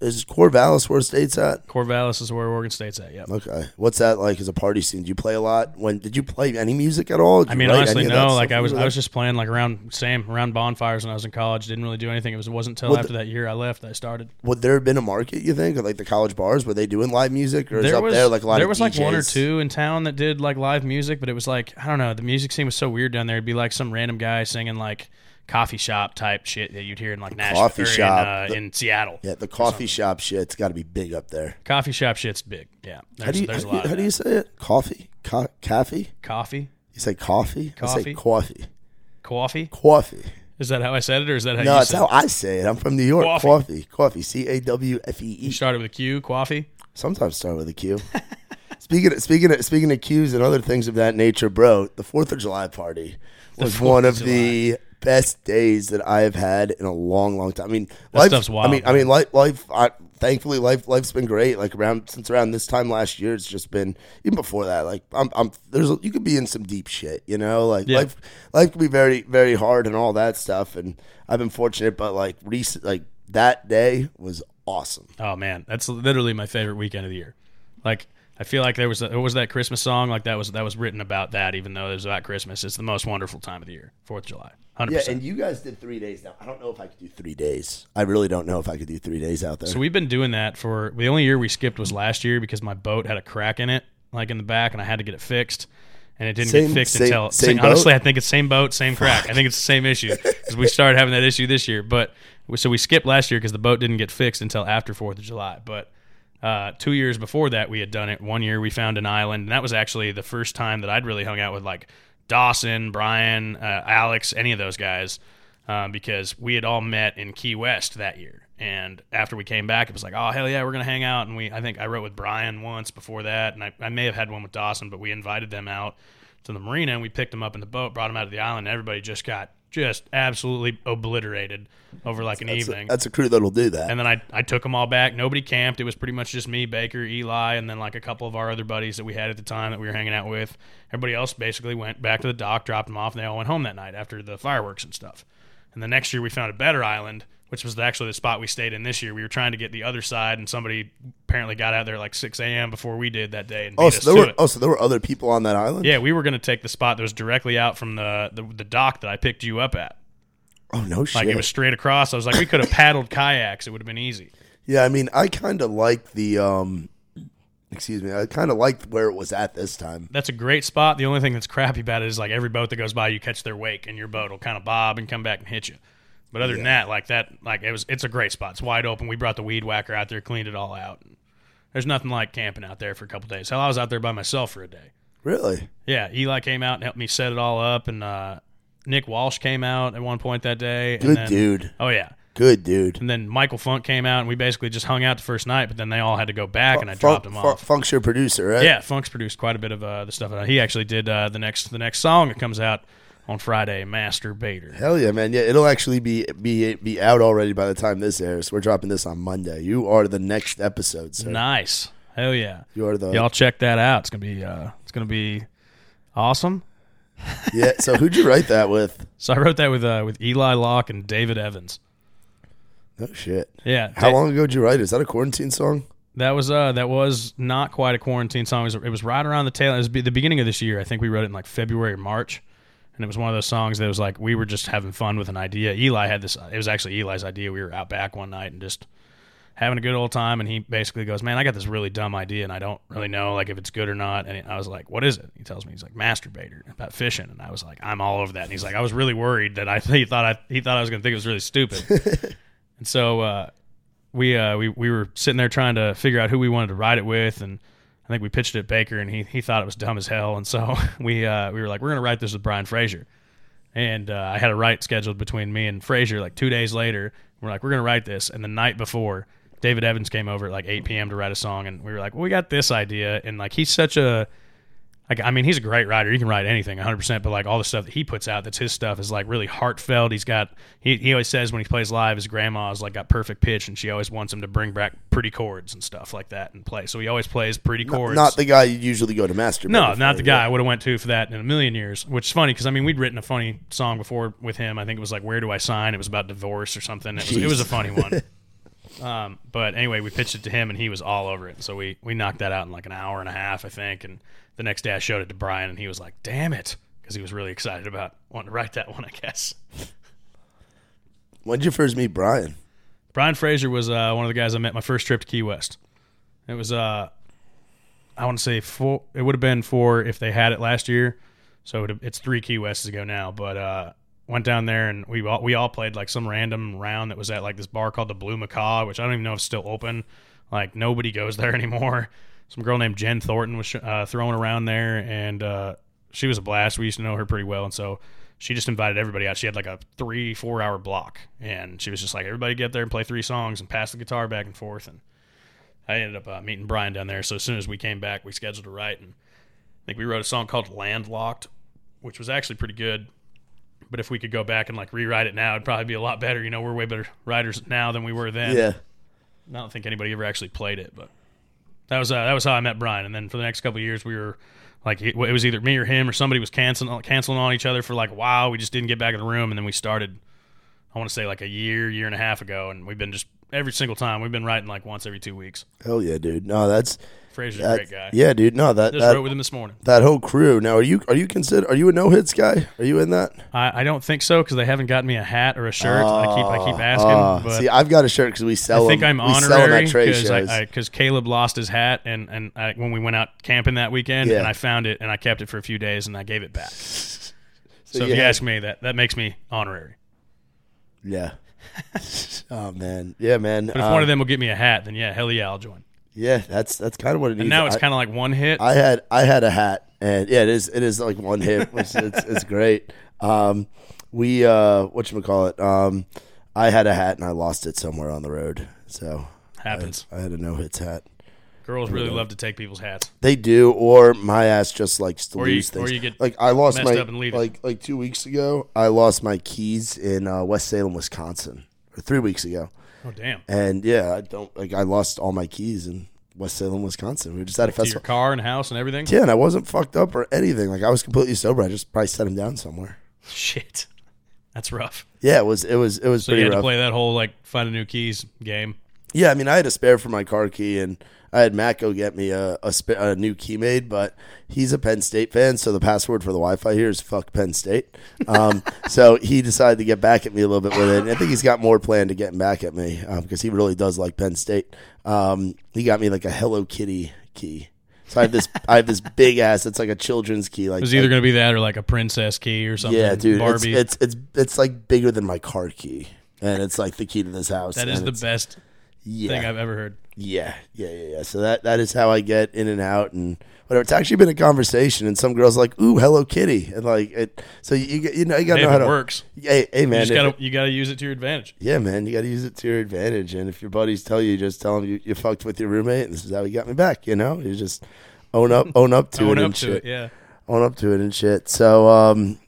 S1: is Corvallis where State's at?
S2: Corvallis is where Oregon State's at. Yep.
S1: Okay, what's that like as a party scene? Do you play a lot? When did you play any music at all? Did
S2: I mean, honestly,
S1: any of that
S2: no. Like I was, I was just playing like around same around bonfires when I was in college. Didn't really do anything. It was it wasn't until after that year I left that I started.
S1: Would there have been a market? You think, of like the college bars? Were they doing live music, or is
S2: there
S1: up
S2: was
S1: there like a lot
S2: there was like one or two in town that did like live music, but it was like I don't know. The music scene was so weird down there. It'd be like some random guy singing like coffee shop type shit that you'd hear in like Nashville
S1: coffee shop.
S2: In, uh,
S1: The-
S2: in Seattle.
S1: Yeah, the coffee shop shit's got to be big up there.
S2: Coffee shop shit's big. Yeah, there's,
S1: How do you
S2: there's
S1: how,
S2: a lot.
S1: how
S2: of
S1: do you say it? Coffee, Co- coffee.
S2: coffee,
S1: You say coffee? I say
S2: Coffee?
S1: coffee.
S2: coffee?
S1: Coffee.
S2: Is that how I said it, or is that how you
S1: No,
S2: you
S1: that's how? I say it. I'm from New York.
S2: Coffee.
S1: Coffee. Coffee. C A W F E
S2: You
S1: E.
S2: started with a Q, coffee.
S1: Sometimes start with a Q. speaking of, speaking of, speaking of Q's and other things of that nature, bro, the Fourth of July party was one
S2: of
S1: of the best days that I have had in a long, long time. I mean,
S2: That
S1: life,
S2: stuff's
S1: I
S2: wild,
S1: mean, I mean, life, life. I, thankfully, life, life's been great. Like around since around this time last year, it's just been even before that. Like I'm, I'm there's you could be in some deep shit, you know. Like
S2: Yeah.
S1: life, life can be very, very hard and all that stuff. And I've been fortunate, but like recent, like that day was awesome.
S2: Oh man, that's literally my favorite weekend of the year. Like I feel like there was a, was that Christmas song like that was that was written about that even though it was about Christmas. It's the most wonderful time of the year, Fourth of July, hundred
S1: Yeah, and you guys did three days now. I don't know if I could do three days. I really don't know if I could do three days out there.
S2: So we've been doing that for the only year we skipped was last year because my boat had a crack in it, like in the back, and I had to get it fixed. And it didn't
S1: Same-
S2: get fixed
S1: same-
S2: until
S1: same
S2: honestly. I think it's same boat, same crack. I think it's the same issue because we started having that issue this year. But so we skipped last year because the boat didn't get fixed until after Fourth of July. But uh, two years before that, we had done it. One year we found an island, and that was actually the first time that I'd really hung out with like Dawson, Brian, uh, Alex, any of those guys, uh, because we had all met in Key West that year. And after we came back, it was like, oh hell yeah, we're gonna hang out. And we, I think I wrote with Brian once before that, and I, I may have had one with Dawson, but we invited them out to the marina and we picked them up in the boat, brought them out to the island. And everybody just got just absolutely obliterated over like an
S1: that's,
S2: evening.
S1: a, that's a crew that'll do that.
S2: And then I, I took them all back. Nobody camped. It was pretty much just me, Baker, Eli, and then like a couple of our other buddies that we had at the time that we were hanging out with. Everybody else basically went back to the dock, dropped them off, and they all went home that night after the fireworks and stuff. And the next year we found a better island, which was actually the spot we stayed in this year. We were trying to get the other side, and somebody apparently got out there like 6 a.m. before we did that day and
S1: oh, so there were
S2: it.
S1: oh, so there were other people on that island.
S2: Yeah, we were going to take the spot that was directly out from the, the, the dock that I picked you up at.
S1: Oh no shit.
S2: Like it was straight across. I was like, we could have paddled kayaks. It would have been easy.
S1: yeah, I mean, I kind of like the um, excuse me, I kind of liked where it was at this time.
S2: That's a great spot. The only thing that's crappy about it is like every boat that goes by, you catch their wake, and your boat will kind of bob and come back and hit you. But other than that, like that, like it was, it's a great spot. It's wide open. We brought the weed whacker out there, cleaned it all out. There's nothing like camping out there for a couple days. Hell, I was out there by myself for a day.
S1: Really?
S2: Yeah, Eli came out and helped me set it all up, and uh, Nick Walsh came out at one point that day. and
S1: Good
S2: then-
S1: dude.
S2: Oh yeah,
S1: Good dude.
S2: and then Michael Funk came out, and we basically just hung out the first night. But then they all had to go back, and I
S1: Funk-
S2: dropped them
S1: Funk-
S2: off.
S1: Funk's your producer, right?
S2: Yeah, Funk's produced quite a bit of uh, the stuff. He actually did uh, the next the next song that comes out on Friday, Masterbaiter.
S1: Hell yeah, man. Yeah, it'll actually be be be out already by the time this airs. We're dropping this on Monday. You are the next episode, sir.
S2: Nice, hell yeah!
S1: You are the
S2: Y'all check that out. It's gonna be uh, it's gonna be awesome.
S1: yeah. So who'd you write that with?
S2: So I wrote that with uh, with Eli Locke and David Evans.
S1: Oh shit.
S2: Yeah,
S1: How
S2: Da-
S1: long ago did you write? it? Is that a quarantine song?
S2: That was uh that was not quite a quarantine song. It was, it was right around the tail. It was be- the beginning of this year. I think we wrote it in like February or March, and it was one of those songs that was like we were just having fun with an idea. Eli had this. It was actually Eli's idea. We were out back one night and just having a good old time, and he basically goes, "Man, I got this really dumb idea, and I don't really know like if it's good or not." And I was like, "What is it?" He tells me he's like Masterbaiter about fishing, and I was like, "I'm all over that." And he's like, "I was really worried that I he thought I he thought I was going to think it was really stupid." and so. uh we uh we we were sitting there trying to figure out who we wanted to ride it with and I think we pitched it at Baker and he he thought it was dumb as hell and so we uh we were like we're to write this with Brian Fraser. And uh, I had a write scheduled between me and Fraser like 2 days later. We're like we're to write this and the night before David Evans came over at like 8 p.m. to write a song and we were like well, we got this idea and like he's such a like I mean he's a great writer. He can write anything 100%, but like all the stuff that he puts out that's his stuff is like really heartfelt. He's got he, he always says when he plays live his grandma's like got perfect pitch and she always wants him to bring back pretty chords and stuff like that and play. So he always plays pretty chords.
S1: Not the guy you usually go to master.
S2: no, not the guy I would have went to for that in a million years. Which is funny because I mean we'd written a funny song before with him. I think it was like "Where Do I Sign?" It was about divorce or something. It was, it was a funny one. Um, but anyway, we pitched it to him and he was all over it. So we we knocked that out in like an hour and a half, I think. And the next day I showed it to Brian and he was like, "Damn it," because he was really excited about wanting to write that one. I guess.
S1: When did you first meet Brian?
S2: Brian Fraser was uh, one of the guys I met my first trip to Key West. It was uh, I want to say four. It would have been four if they had it last year. So it, it's three Key Wests ago now. But uh, went down there and we all we all played like some random round that was at like this bar called the Blue Macaw, which I don't even know if it's still open. Like nobody goes there anymore. Some girl named Jen Thornton was uh, throwing around there, and uh, she was a blast. We used to know her pretty well, and so she just invited everybody out. She had like a three, four hour block, and she was just like, everybody get there and play three songs and pass the guitar back and forth. And I ended up uh, meeting Brian down there. So as soon as we came back, we scheduled a write, and I think we wrote a song called Landlocked, which was actually pretty good. But if we could go back and like rewrite it now, it'd probably be a lot better. You know, we're way better writers now than we were then.
S1: Yeah.
S2: I don't think anybody ever actually played it, but that was uh, that was how I met Brian. And then for the next couple of years, we were like it, it was either me or him or somebody was canceling canceling on each other for like a while. We just didn't get back in the room, and then we started. I want to say like a year, year and a half ago, and we've been just every single time we've been writing like once every two weeks.
S1: Hell yeah, dude. No, that's
S2: Fraser's a great guy.
S1: Yeah, dude. No, that
S2: Just
S1: that,
S2: wrote with him this morning.
S1: that whole crew. Now, are you are you consider are you a no hits guy? Are you in that?
S2: I, I don't think so because they haven't gotten me a hat or a shirt. I keep I keep asking,
S1: Ah,
S2: but
S1: see, I've got a shirt because we sell.
S2: I think
S1: them.
S2: I'm
S1: we sell
S2: honorary
S1: at trade
S2: because
S1: shows.
S2: because Caleb lost his hat and and I, when we went out camping that weekend
S1: Yeah.
S2: and I found it and I kept it for a few days and I gave it back. So, if you ask me, that that makes me honorary.
S1: yeah. oh man, yeah, man.
S2: But if
S1: Um,
S2: one of them will get me a hat, then yeah, hell yeah, I'll join.
S1: Yeah, that's that's kind of what it is.
S2: And now it's kind of like one hit.
S1: I had I had a hat, and yeah, it is it is like one hit, which it's it's great. Um, we uh, what you call it? Um, I had a hat and I lost it somewhere on the road, so I,
S2: Happens.
S1: I had a no hits hat.
S2: Girls really love to take people's hats.
S1: They do, or my ass just likes to
S2: Or you-
S1: lose
S2: or you get
S1: like I lost my
S2: up and leave it.
S1: like like two weeks ago. I lost my keys in uh, West Salem, Wisconsin, three weeks ago.
S2: Oh damn!
S1: And yeah, I don't like I lost all my keys in West Salem, Wisconsin. We were just at a festival.
S2: car and house and everything.
S1: Yeah, and I wasn't fucked up or anything. Like I was completely sober. I just probably set him down somewhere.
S2: Shit, that's rough.
S1: Yeah, it was it was it was
S2: So you
S1: pretty
S2: had to play that whole like find a new keys game.
S1: Yeah, I mean, I had a spare for my car key, and I had Matt go get me a a, spa- a new key made. But he's a Penn State fan, so the password for the Wi-Fi here is "fuck Penn State." Um, so he decided to get back at me a little bit with it. And I think he's got more planned to getting back at me because he really does like Penn State. Um, he got me like a Hello Kitty key. So I have this I have this big ass. It's like a children's key. Like
S2: It was either going to be that or like a princess key or something.
S1: yeah, dude. It's,
S2: Barbie.
S1: it's it's it's like bigger than my car key, and it's like the key to this house.
S2: that is the best
S1: yeah,
S2: thing I've ever heard.
S1: Yeah, yeah, yeah, yeah. So that that is how I get in and out and whatever. It's actually been a conversation, and some girls like, "Ooh, Hello Kitty," and like it. So you you, you know you gotta
S2: Hey,
S1: know how
S2: it
S1: to
S2: works.
S1: Hey, hey
S2: You
S1: man,
S2: just gotta
S1: it-
S2: you gotta use it to your advantage.
S1: yeah, man, you got to use it to your advantage. And if your buddies tell you, just tell them you, you fucked with your roommate, and this is how he got me back. You know, you just own up, own up to
S2: Own
S1: it
S2: up
S1: and
S2: to
S1: shit.
S2: it, yeah.
S1: Own up to it and shit. So, um,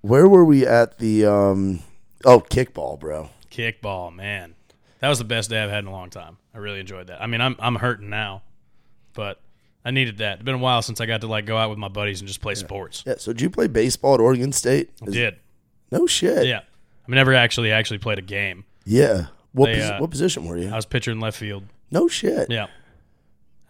S1: where were we at the um? Oh, kickball, bro.
S2: Kickball, man. That was the best day I've had in a long time. I really enjoyed that. I mean, I'm I'm hurting now, but I needed that. It's been a while since I got to like go out with my buddies and just play sports.
S1: Yeah. So, did you play baseball at Oregon State?
S2: I
S1: Is-
S2: did.
S1: No shit.
S2: Yeah. I mean, never actually actually played a game.
S1: Yeah. What
S2: They, uh,
S1: what position were you?
S2: I was pitcher in left field.
S1: no shit.
S2: Yeah.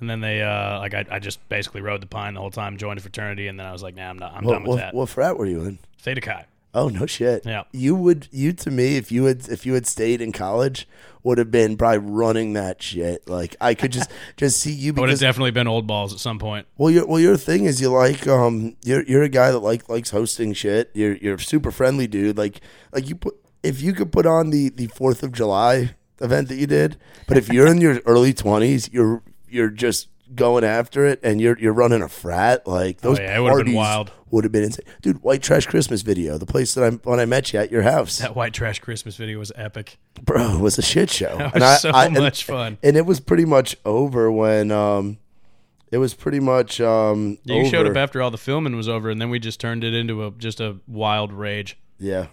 S2: And then they uh like I, I just basically rode the pine the whole time, joined a fraternity, and then I was like, nah, I'm not I'm
S1: What,
S2: done with
S1: what,
S2: that.
S1: what frat were you in?
S2: Theta Chi.
S1: Oh no shit.
S2: Yeah.
S1: You would you to me if you had if you had stayed in college would have been probably running that shit. Like I could just just see you
S2: I would have definitely been old balls at some point.
S1: well your well your thing is you like um you're you're a guy that like likes hosting shit. You're you're super friendly dude. Like like you put if you could put on the the 4th of July event that you did, but if you're in your early 20s, you're you're just going after it and you're you're running a frat like those
S2: Oh, yeah, it would've been
S1: parties
S2: wild.
S1: Would have been insane. Dude, White Trash Christmas video, the place that I when I met you at your house.
S2: That white trash Christmas video was epic.
S1: bro, it was a shit show.
S2: That was
S1: and I,
S2: so
S1: I- and-
S2: much fun.
S1: And it was pretty much over when um it was pretty much um
S2: You
S1: over.
S2: showed up after all the filming was over, and then we just turned it into a just a wild rage.
S1: Yeah.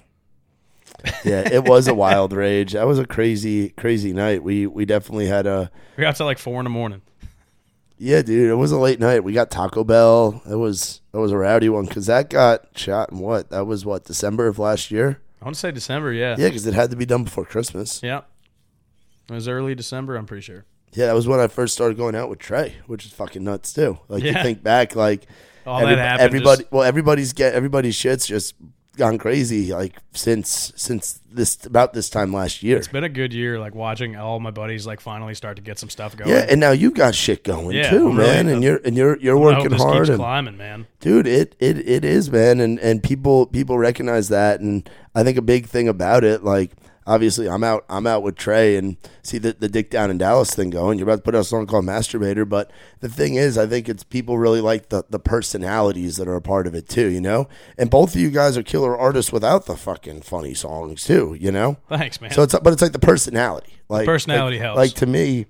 S1: Yeah, it was a wild rage. That was a crazy, crazy night. We we definitely had a
S2: We got to like four in the morning.
S1: Yeah, dude. It was a late night. We got Taco Bell. It was it was a rowdy one because that got shot in what? That was what December of last year.
S2: I want to say December, yeah.
S1: Yeah, because it had to be done before Christmas.
S2: Yeah. It was early December, I'm pretty sure.
S1: Yeah, that was when I first started going out with Trey, which is fucking nuts too. Like you think back, like
S2: All
S1: every-
S2: that happened.
S1: everybody,
S2: just-
S1: well, everybody's get everybody's shit's just gone crazy. Like since since this about this time last year.
S2: it's been a good year, like watching all my buddies like finally start to get some stuff going.
S1: Yeah, and now you got shit going
S2: Yeah,
S1: too,
S2: I'm really-
S1: man. and you're and you're you're working hard, and
S2: climbing, man.
S1: dude, it it it is, man. And and people people recognize that, and I think a big thing about it, like obviously I'm out I'm out with Trey and see the the Dick Down in Dallas thing going. You're about to put out a song called Masterbaiter, but the thing is, I think it's people really like the the personalities that are a part of it too, you know. And both of you guys are killer artists without the fucking funny songs too, you know.
S2: Thanks, man.
S1: So it's but it's like the personality, like the
S2: personality
S1: like,
S2: helps.
S1: Like to me,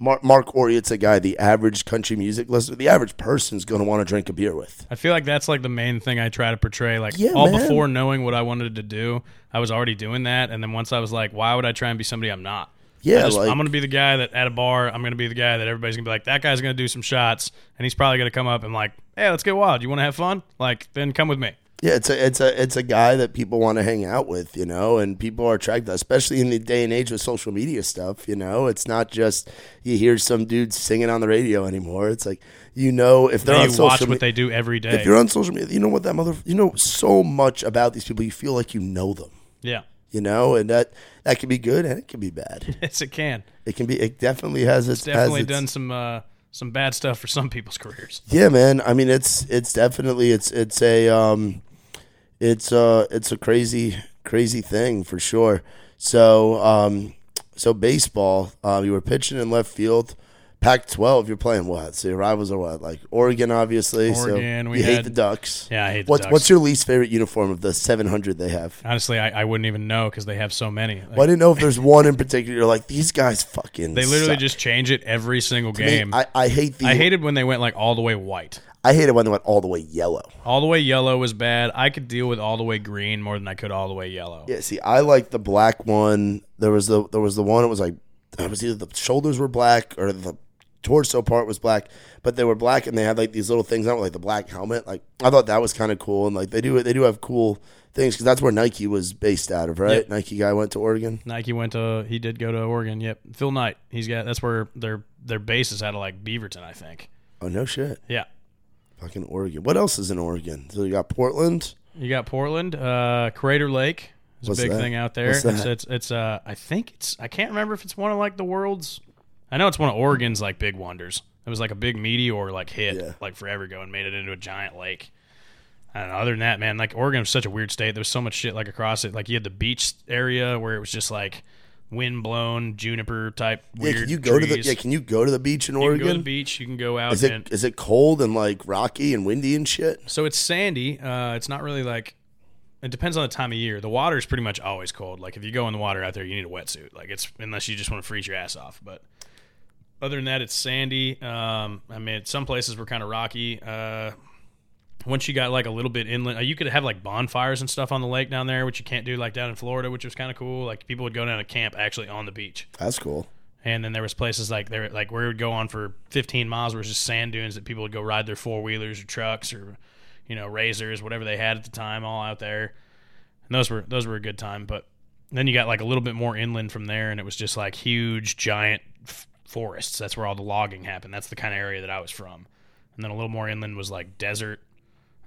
S1: Marc, Marc Oriet's a guy the average country music listener, the average person's going to want to drink a beer with.
S2: I feel like that's like the main thing I try to portray. Like
S1: Yeah,
S2: all
S1: man.
S2: before knowing what I wanted to do, I was already doing that. And then once I was like, why would I try and be somebody I'm not?
S1: Yeah,
S2: just,
S1: like
S2: I'm going to be the guy that at a bar, I'm going to be the guy that everybody's going to be like, that guy's going to do some shots, and he's probably going to come up and like, hey, let's get wild. You want to have fun? Like, then come with me.
S1: Yeah, it's a it's a it's a guy that people want to hang out with, you know, and people are attracted, to, especially in the day and age of social media stuff. You know, it's not just you hear some dude singing on the radio anymore. It's like you know if they're
S2: Then
S1: on
S2: you
S1: social
S2: watch
S1: media.
S2: what they do every day.
S1: if you're on social media, you know what that mother, you know so much about these people. You feel like you know them,
S2: yeah,
S1: you know, and that that can be good and it can be bad.
S2: yes, it can.
S1: It can be. It definitely has its.
S2: Definitely
S1: its,
S2: done some uh, some bad stuff for some people's careers.
S1: Yeah, man. I mean, it's it's definitely it's it's a um, it's uh it's a crazy crazy thing for sure. So um, so baseball. Um, you were pitching in left field. Pac-12. You're playing what? So your rivals are what? Like Oregon, obviously.
S2: Oregon,
S1: So
S2: we
S1: you hate the Ducks.
S2: Yeah, I hate the
S1: What's
S2: Ducks.
S1: what's your least favorite uniform of the 700 they have?
S2: Honestly, I, I wouldn't even know because they have so many. Like,
S1: Well, I didn't know if there's one in particular. You're like these guys fucking.
S2: they literally
S1: suck.
S2: just change it every single
S1: To me,
S2: game.
S1: I, I hate the.
S2: I hated when they went like all the way white.
S1: I hate it when they went all the way yellow.
S2: All the way yellow was bad. I could deal with all the way green more than I could all the way yellow.
S1: Yeah, see, I like the black one. There was the there was the one. It was like it was either the shoulders were black or the torso part was black, but they were black and they had like these little things on like the black helmet. Like I thought that was kind of cool, and like they do they do have cool things because that's where Nike was based out of, right?
S2: Yep.
S1: Nike guy went to Oregon.
S2: Nike went to he did go to Oregon. Yep, Phil Knight. He's got that's where their their base is out of like Beaverton, I think.
S1: Oh no shit,
S2: Yeah,
S1: fucking Oregon. What else is in Oregon? So you got Portland.
S2: you got Portland, uh, Crater Lake is
S1: What's
S2: a big
S1: that?
S2: thing out there. It's, it's it's uh I think it's I can't remember if it's one of like the world's. I know it's one of Oregon's like big wonders It was like a big meteor like hit
S1: Yeah.
S2: like forever ago and made it into a giant lake. I don't know. Other than that, man, like Oregon was such a weird state. There was so much shit like across it. Like you had the beach area where it was just like wind blown juniper type
S1: Yeah,
S2: weird.
S1: can you go to the yeah? Can you go to the beach in
S2: You can
S1: Oregon?
S2: go to the beach. You can go out
S1: Is it
S2: and
S1: is it cold and like rocky and windy and shit?
S2: so it's sandy. Uh, it's not really like. It depends on the time of year. The water is pretty much always cold. Like if you go in the water out there, you need a wetsuit. Like it's unless you just want to freeze your ass off. But other than that, it's sandy. Um, I mean, some places were kind of rocky. Uh, once you got like a little bit inland, uh, you could have like bonfires and stuff on the lake down there, which you can't do like down in Florida, which was kind of cool. Like people would go down to camp actually on the beach.
S1: That's cool.
S2: And then there was places like there, like where it would go on for 15 miles, where it was just sand dunes that people would go ride their four wheelers or trucks or, you know, razors, whatever they had at the time, all out there. And those were those were a good time. But then you got like a little bit more inland from there, and it was just like huge, giant f- forests. That's where all the logging happened. That's the kind of area that I was from. And then a little more inland was like desert,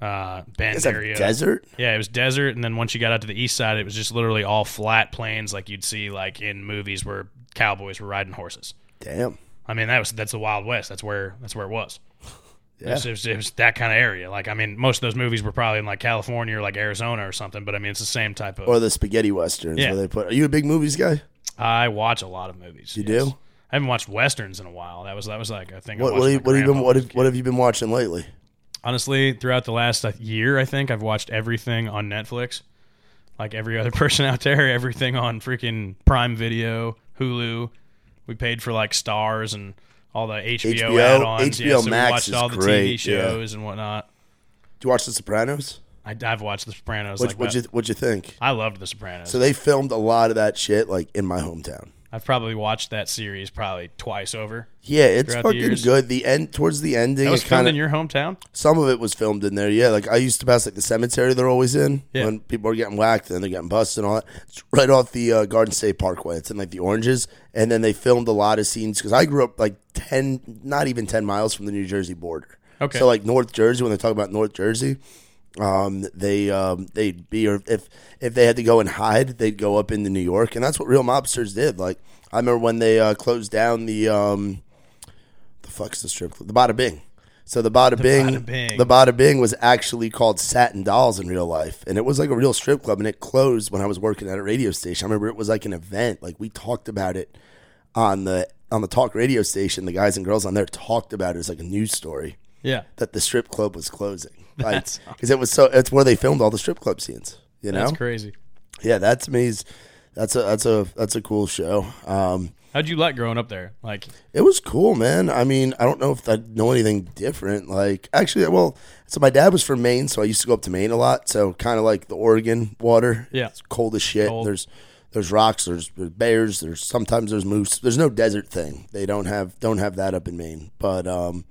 S2: uh, Bend area.
S1: desert?
S2: Yeah, it was desert, and then once you got out to the east side, it was just literally all flat plains, like you'd see like in movies where cowboys were riding horses.
S1: Damn.
S2: I mean, that was that's the Wild West. That's where that's where it was. It,
S1: Yeah.
S2: was, it, was, it was that kind of area. Like, I mean, most of those movies were probably in like California or like Arizona or something. But I mean, it's the same type of.
S1: Or the spaghetti westerns
S2: Yeah.
S1: where they put. Are you a big movies guy?
S2: I watch a lot of movies.
S1: You
S2: yes.
S1: do?
S2: I haven't watched westerns in a while. That was that was like I think.
S1: What what, have- what have you been what
S2: a
S1: have, what have you been watching lately?
S2: Honestly, throughout the last year, I think I've watched everything on Netflix. Like every other person out there, everything on freaking Prime Video, Hulu. We paid for like stars and all the HBO,
S1: HBO
S2: add-ons. yeah,
S1: HBO
S2: so
S1: Max
S2: we watched
S1: is
S2: all the
S1: great,
S2: TV
S1: yeah.
S2: shows and whatnot.
S1: Do you watch The Sopranos?
S2: I, I've watched The Sopranos.
S1: What
S2: like
S1: what'd you what'd you think?
S2: I loved The Sopranos.
S1: So they filmed a lot of that shit like in my hometown.
S2: I've probably watched that series probably twice over.
S1: Yeah, it's fucking good. The end towards the ending,
S2: That was filmed
S1: kind
S2: in your hometown.
S1: some of it was filmed in there. Yeah, like I used to pass like the cemetery they're always in
S2: Yeah.
S1: when people are getting whacked and they're getting busted and all that. It's right off the uh, Garden State Parkway. It's in like the Oranges, and then they filmed a lot of scenes because I grew up like ten, not even ten miles from the New Jersey border.
S2: Okay.
S1: so like North Jersey. When they talk about North Jersey, um, they um, they'd be or if if they had to go and hide, they'd go up into New York, and that's what real mobsters did. Like I remember when they uh, closed down the um, the fuck's the strip club, the Bada Bing. So the Bada Bing,
S2: Bada Bing.
S1: the Bada Bing was actually called Satin Dolls in real life, and it was like a real strip club, and it closed when I was working at a radio station. I remember it was like an event, like we talked about it on the on the talk radio station. The guys and girls on there talked about it as like a news story
S2: Yeah.
S1: that the strip club was closing,
S2: That's-
S1: because it was so. It's where they filmed all the strip club scenes. You know,
S2: That's crazy.
S1: yeah, that's me. That's a that's a that's a cool show. Um,
S2: How'd you like growing up there? Like,
S1: It was cool, man. I mean, I don't know if I know anything different. Like, actually, well, so my dad was from Maine, so I used to go up to Maine a lot. So kind of like the Oregon water.
S2: Yeah.
S1: it's cold as shit.
S2: Cold.
S1: There's there's rocks. There's, there's bears. There's sometimes there's moose. There's no desert thing. They don't have don't have that up in Maine. But um,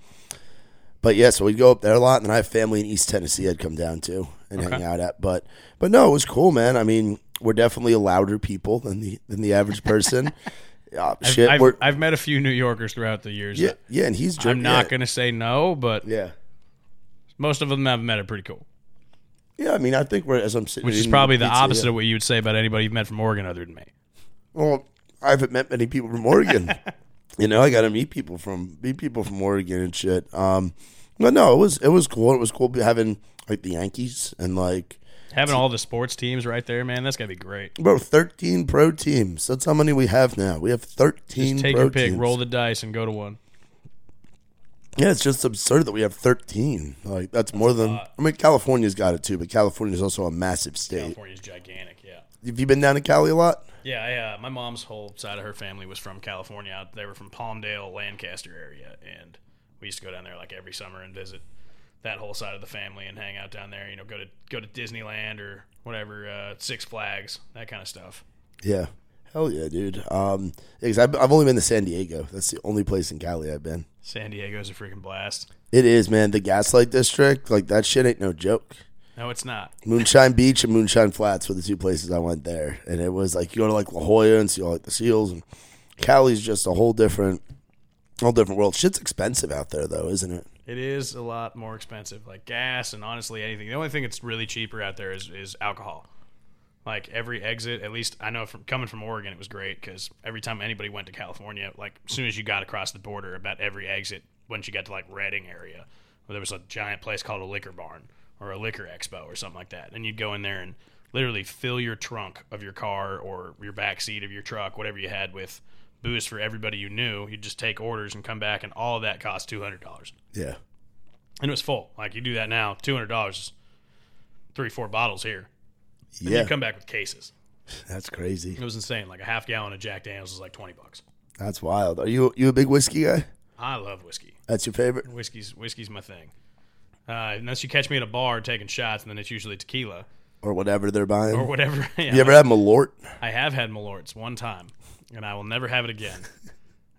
S1: but yeah, so we'd go up there a lot, and then I have family in East Tennessee. I'd come down to and hang out at. But but no, it was cool, man. I mean, we're definitely a louder people than the than the average person.
S2: I've,
S1: shit,
S2: I've, I've met a few New Yorkers throughout the years.
S1: yeah, yeah, and he's
S2: I'm not
S1: yeah.
S2: going to say no, but
S1: Yeah.
S2: most of them I've met are pretty cool.
S1: Yeah, I mean, I think we're as I'm sitting,
S2: Which is probably the
S1: pizza,
S2: opposite
S1: yeah.
S2: of what you would say about anybody you've met from Oregon other than me.
S1: Well, I haven't met many people from Oregon. you know, I got to meet people from meet people from Oregon and shit. Um, but no, it was it was cool. It was cool having like the Yankees and like
S2: Having all the sports teams right there, man, that's got to be great.
S1: bro, thirteen pro teams. That's how many we have now. We have thirteen.
S2: Just take
S1: pro
S2: your pick,
S1: teams.
S2: roll the dice, and go to one.
S1: Yeah, it's just absurd that we have thirteen. Like that's, more than. I mean, California's got it too, but California's also a massive state.
S2: California's gigantic, yeah.
S1: Have you been down to Cali a lot?
S2: Yeah, I, uh, my mom's whole side of her family was from California. They were from Palmdale, Lancaster area, and we used to go down there like every summer and visit that whole side of the family and hang out down there. You know, go to go to Disneyland or whatever, uh, Six Flags, that kind of stuff.
S1: Yeah. Hell yeah, dude. Um, because I've, I've only been to San Diego. That's the only place in Cali I've been.
S2: San Diego's a freaking blast.
S1: It is, man. The Gaslight District, like that shit ain't no joke.
S2: No, it's not.
S1: Moonshine Beach and Moonshine Flats were the two places I went there, and it was like you go to like La Jolla and see all like the seals, and Cali's just a whole different, whole different world. Shit's expensive out there, though, isn't it?
S2: It is a lot more expensive, like gas and honestly anything. The only thing that's really cheaper out there is, is alcohol. Like every exit, at least I know from coming from Oregon, it was great because every time anybody went to California, like as soon as you got across the border, about every exit once you got to like Redding area, where there was a giant place called a liquor barn or a liquor expo or something like that, and you'd go in there and literally fill your trunk of your car or your back seat of your truck, whatever you had, with booze for everybody you knew. You'd just take orders and come back, and all of that cost two hundred dollars,
S1: Yeah.
S2: and it was full. Like you do that now, two hundred dollars is three, four bottles here. And
S1: Yeah.
S2: you come back with cases.
S1: That's crazy.
S2: It was insane. Like a half gallon of Jack Daniels was like twenty bucks.
S1: That's wild. Are you you a big whiskey guy?
S2: I love whiskey.
S1: That's your favorite?
S2: Whiskey's whiskey's my thing. Uh, unless you catch me at a bar taking shots, and then it's usually tequila
S1: Or whatever they're buying?
S2: or whatever. Yeah.
S1: you ever had Malort?
S2: I have had Malorts one time, and I will never have it again.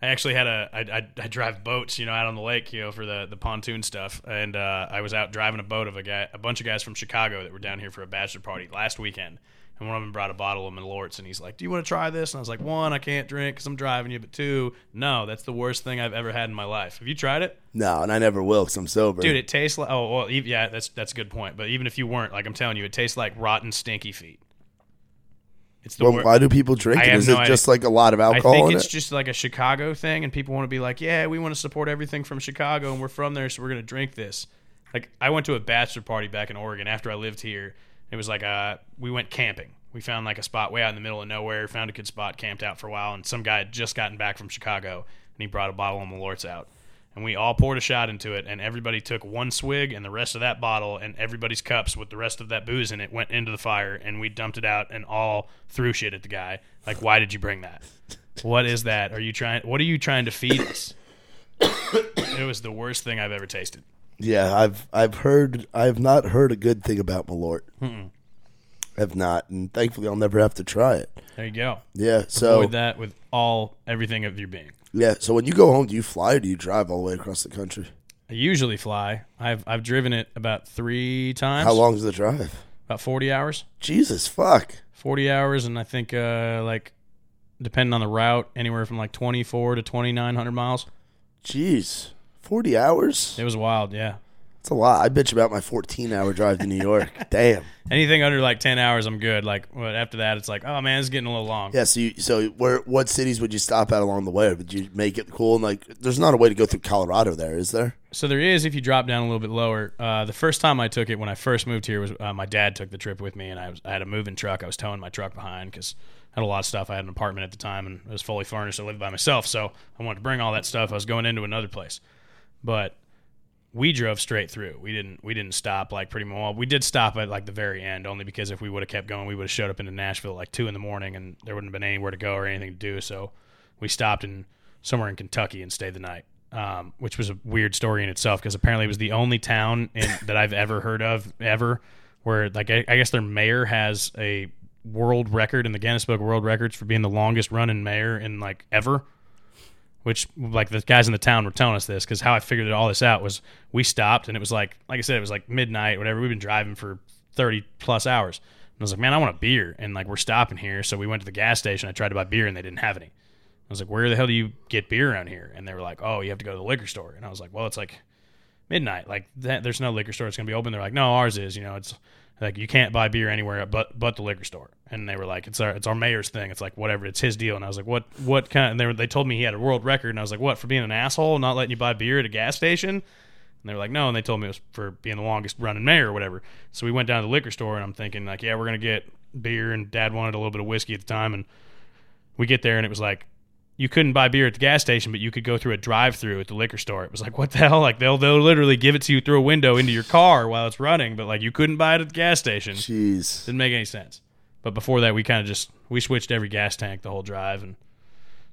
S2: I actually had a I, I, I drive boats, you know, out on the lake, you know, for the, the pontoon stuff, and uh, I was out driving a boat of a guy, a bunch of guys from Chicago that were down here for a bachelor party last weekend, and one of them brought a bottle of Malorts, and he's like, "Do you want to try this?" And I was like, "One, I can't drink because I'm driving you, but two, no, that's the worst thing I've ever had in my life. Have you tried it?"
S1: No, and I never will because I'm sober.
S2: Dude, it tastes like oh well, yeah, that's that's a good point. But even if you weren't, like I'm telling you, it tastes like rotten, stinky feet. It's the
S1: well,
S2: wor-
S1: why do people drink it? Is
S2: no
S1: it
S2: idea.
S1: just like a lot of alcohol?
S2: I think
S1: in
S2: it's
S1: it?
S2: just like a Chicago thing, and people want to be like, yeah, we want to support everything from Chicago, and we're from there, so we're gonna drink this. Like I went to a bachelor party back in Oregon after I lived here. It was like uh, we went camping. We found like a spot way out in the middle of nowhere. Found a good spot, camped out for a while, and some guy had just gotten back from Chicago, and he brought a bottle of Malorts out. And we all poured a shot into it, and everybody took one swig, and the rest of that bottle, and everybody's cups with the rest of that booze in it went into the fire, and we dumped it out, and all threw shit at the guy. Like, why did you bring that? What is that? Are you trying? What are you trying to feed us? it was the worst thing I've ever tasted.
S1: Yeah, I've I've heard I've not heard a good thing about Malort. I've not, and thankfully I'll never have to try it.
S2: There you go.
S1: Yeah. So
S2: Avoid that with all everything of your being.
S1: yeah. So when you go home, do you fly or do you drive all the way across the country?
S2: I usually fly. I've I've driven it about three times.
S1: How long is the drive?
S2: About forty hours.
S1: Jesus fuck.
S2: Forty hours, and I think uh, like depending on the route, anywhere from like twenty four to twenty nine hundred miles.
S1: Jeez. Forty hours?
S2: It was wild. Yeah.
S1: It's a lot. I bitch about my fourteen hour drive to New York. Damn.
S2: Anything under like ten hours, I'm good. Like, but after that, it's like, oh man, it's getting a little long.
S1: Yeah, so you, so where what cities would you stop at along the way? Would you make it cool and like there's not a way to go through Colorado there, is there?
S2: So there is if you drop down a little bit lower. Uh, the first time I took it when I first moved here was uh, my dad took the trip with me, and I, was, I had a moving truck. I was towing my truck behind because I had a lot of stuff. I had an apartment at the time, and it was fully furnished. I lived by myself, so I wanted to bring all that stuff. I was going into another place, but we drove straight through. We didn't we didn't stop like pretty much. Well, we did stop at like the very end, only because if we would have kept going, we would have showed up into Nashville like two in the morning, and there wouldn't have been anywhere to go or anything to do. So we stopped in somewhere in Kentucky and stayed the night, um, which was a weird story in itself because apparently it was the only town in, that I've ever heard of ever where like I, I guess their mayor has a world record in the Guinness Book World Records for being the longest running mayor in like ever which like the guys in the town were telling us this because how I figured all this out was we stopped and it was like like I said it was like midnight whatever. We've been driving for 30 plus hours. And I was like man I want a beer. And like we're stopping here. So we went to the gas station. I tried to buy beer and they didn't have any. I was like where the hell do you get beer around here? And they were like oh you have to go to the liquor store. And I was like well it's like midnight. Like that, there's no liquor store. It's gonna be open. They're like no ours is you know it's like you can't buy beer anywhere but but the liquor store. And they were like it's our it's our mayor's thing. It's like whatever it's his deal. And i was like what what kind and they were, they told me he had a world record. And i was like what for being an asshole not letting you buy beer at a gas station? And they were like no. And they told me it was for being the longest running mayor or whatever. So we went down to the liquor store and i'm thinking like yeah we're gonna get beer. And dad wanted a little bit of whiskey at the time. And we get there and it was like you couldn't buy beer at the gas station, but you could go through a drive-through at the liquor store. It was like, what the hell? Like they'll they'll literally give it to you through a window into your car while it's running, but like you couldn't buy it at the gas station.
S1: Jeez.
S2: Didn't make any sense. But before that, we kind of just we switched every gas tank the whole drive and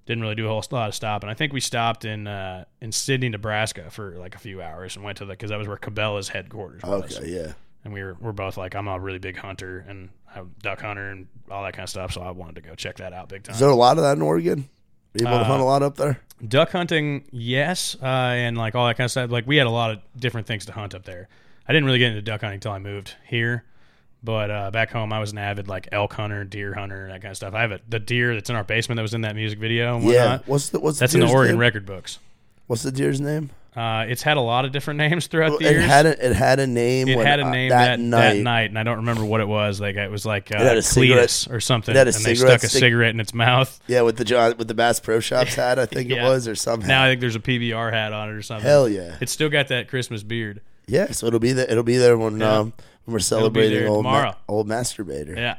S2: didn't really do a whole lot of stopping. I think we stopped in uh, in Sidney, Nebraska for like a few hours and went to the because that was where Cabela's headquarters was.
S1: Okay, yeah.
S2: And we were we're both like, I'm a really big hunter and I'm duck hunter and all that kind of stuff, so I wanted to go check that out big time.
S1: Is there a lot of that in Oregon? Able to
S2: Uh,
S1: hunt a lot up there?
S2: Duck hunting, yes, uh, and like all that kind of stuff. Like we had a lot of different things to hunt up there. I didn't really get into duck hunting until I moved here, but uh, back home I was an avid like elk hunter, deer hunter, that kind of stuff. I have a, the deer that's in our basement that was in that music video. And
S1: Yeah. What's the what's
S2: that's
S1: the
S2: in the Oregon
S1: name?
S2: record books.
S1: What's the deer's name?
S2: Uh, it's had a lot of different names throughout
S1: Well,
S2: the
S1: it
S2: years.
S1: had a, it had a name.
S2: it had a
S1: uh,
S2: name
S1: that,
S2: that,
S1: night.
S2: that night, and I don't remember what it was. Like it was like uh,
S1: cigarette-
S2: Cletus or something,
S1: it had a
S2: and they stuck a
S1: stick-
S2: cigarette in its mouth.
S1: Yeah, with the John with the Bass Pro Shops hat, I think it was, or somehow.
S2: Now I think there's a PBR hat on it or something.
S1: Hell yeah,
S2: It's still got that Christmas beard.
S1: yeah. So it'll be there. It'll be there when
S2: Yeah.
S1: um when we're celebrating old ma- old Masterbaiter.
S2: Yeah.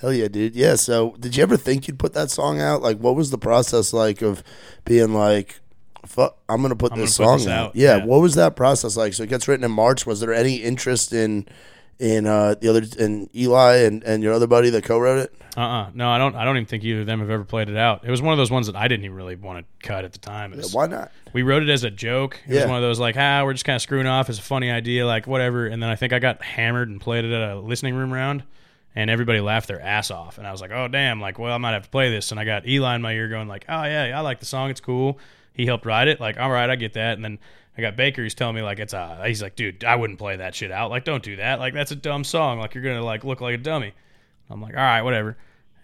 S1: Hell yeah, dude. Yeah. So, did you ever think you'd put that song out? Like, what was the process like of being like, "Fuck, I'm gonna put
S2: I'm
S1: this
S2: gonna put
S1: song
S2: this
S1: out"?
S2: out,
S1: Yeah,
S2: yeah.
S1: What was that process like? So it gets written in March. Was there any interest in in uh the other in Eli and and your other buddy that co-wrote it?
S2: Uh. uh No, I don't. I don't even think either of them have ever played it out. It was one of those ones that I didn't even really want to cut at the time. Was,
S1: Why not?
S2: we wrote it as a joke. It
S1: Yeah.
S2: was one of those like, ah, we're just kind of screwing off. It's a funny idea, like whatever. And then I think I got hammered and played it at a listening room round, and everybody laughed their ass off. And I was like, oh damn, like well I might have to play this. And I got Eli in my ear going like, oh yeah, I like the song. It's cool. He helped write it. Like all right, I get that. And then I got Baker. He's telling me like it's a. he's like, dude, I wouldn't play that shit out. Like don't do that. Like that's a dumb song. Like you're gonna like look like a dummy. I'm like, all right, whatever.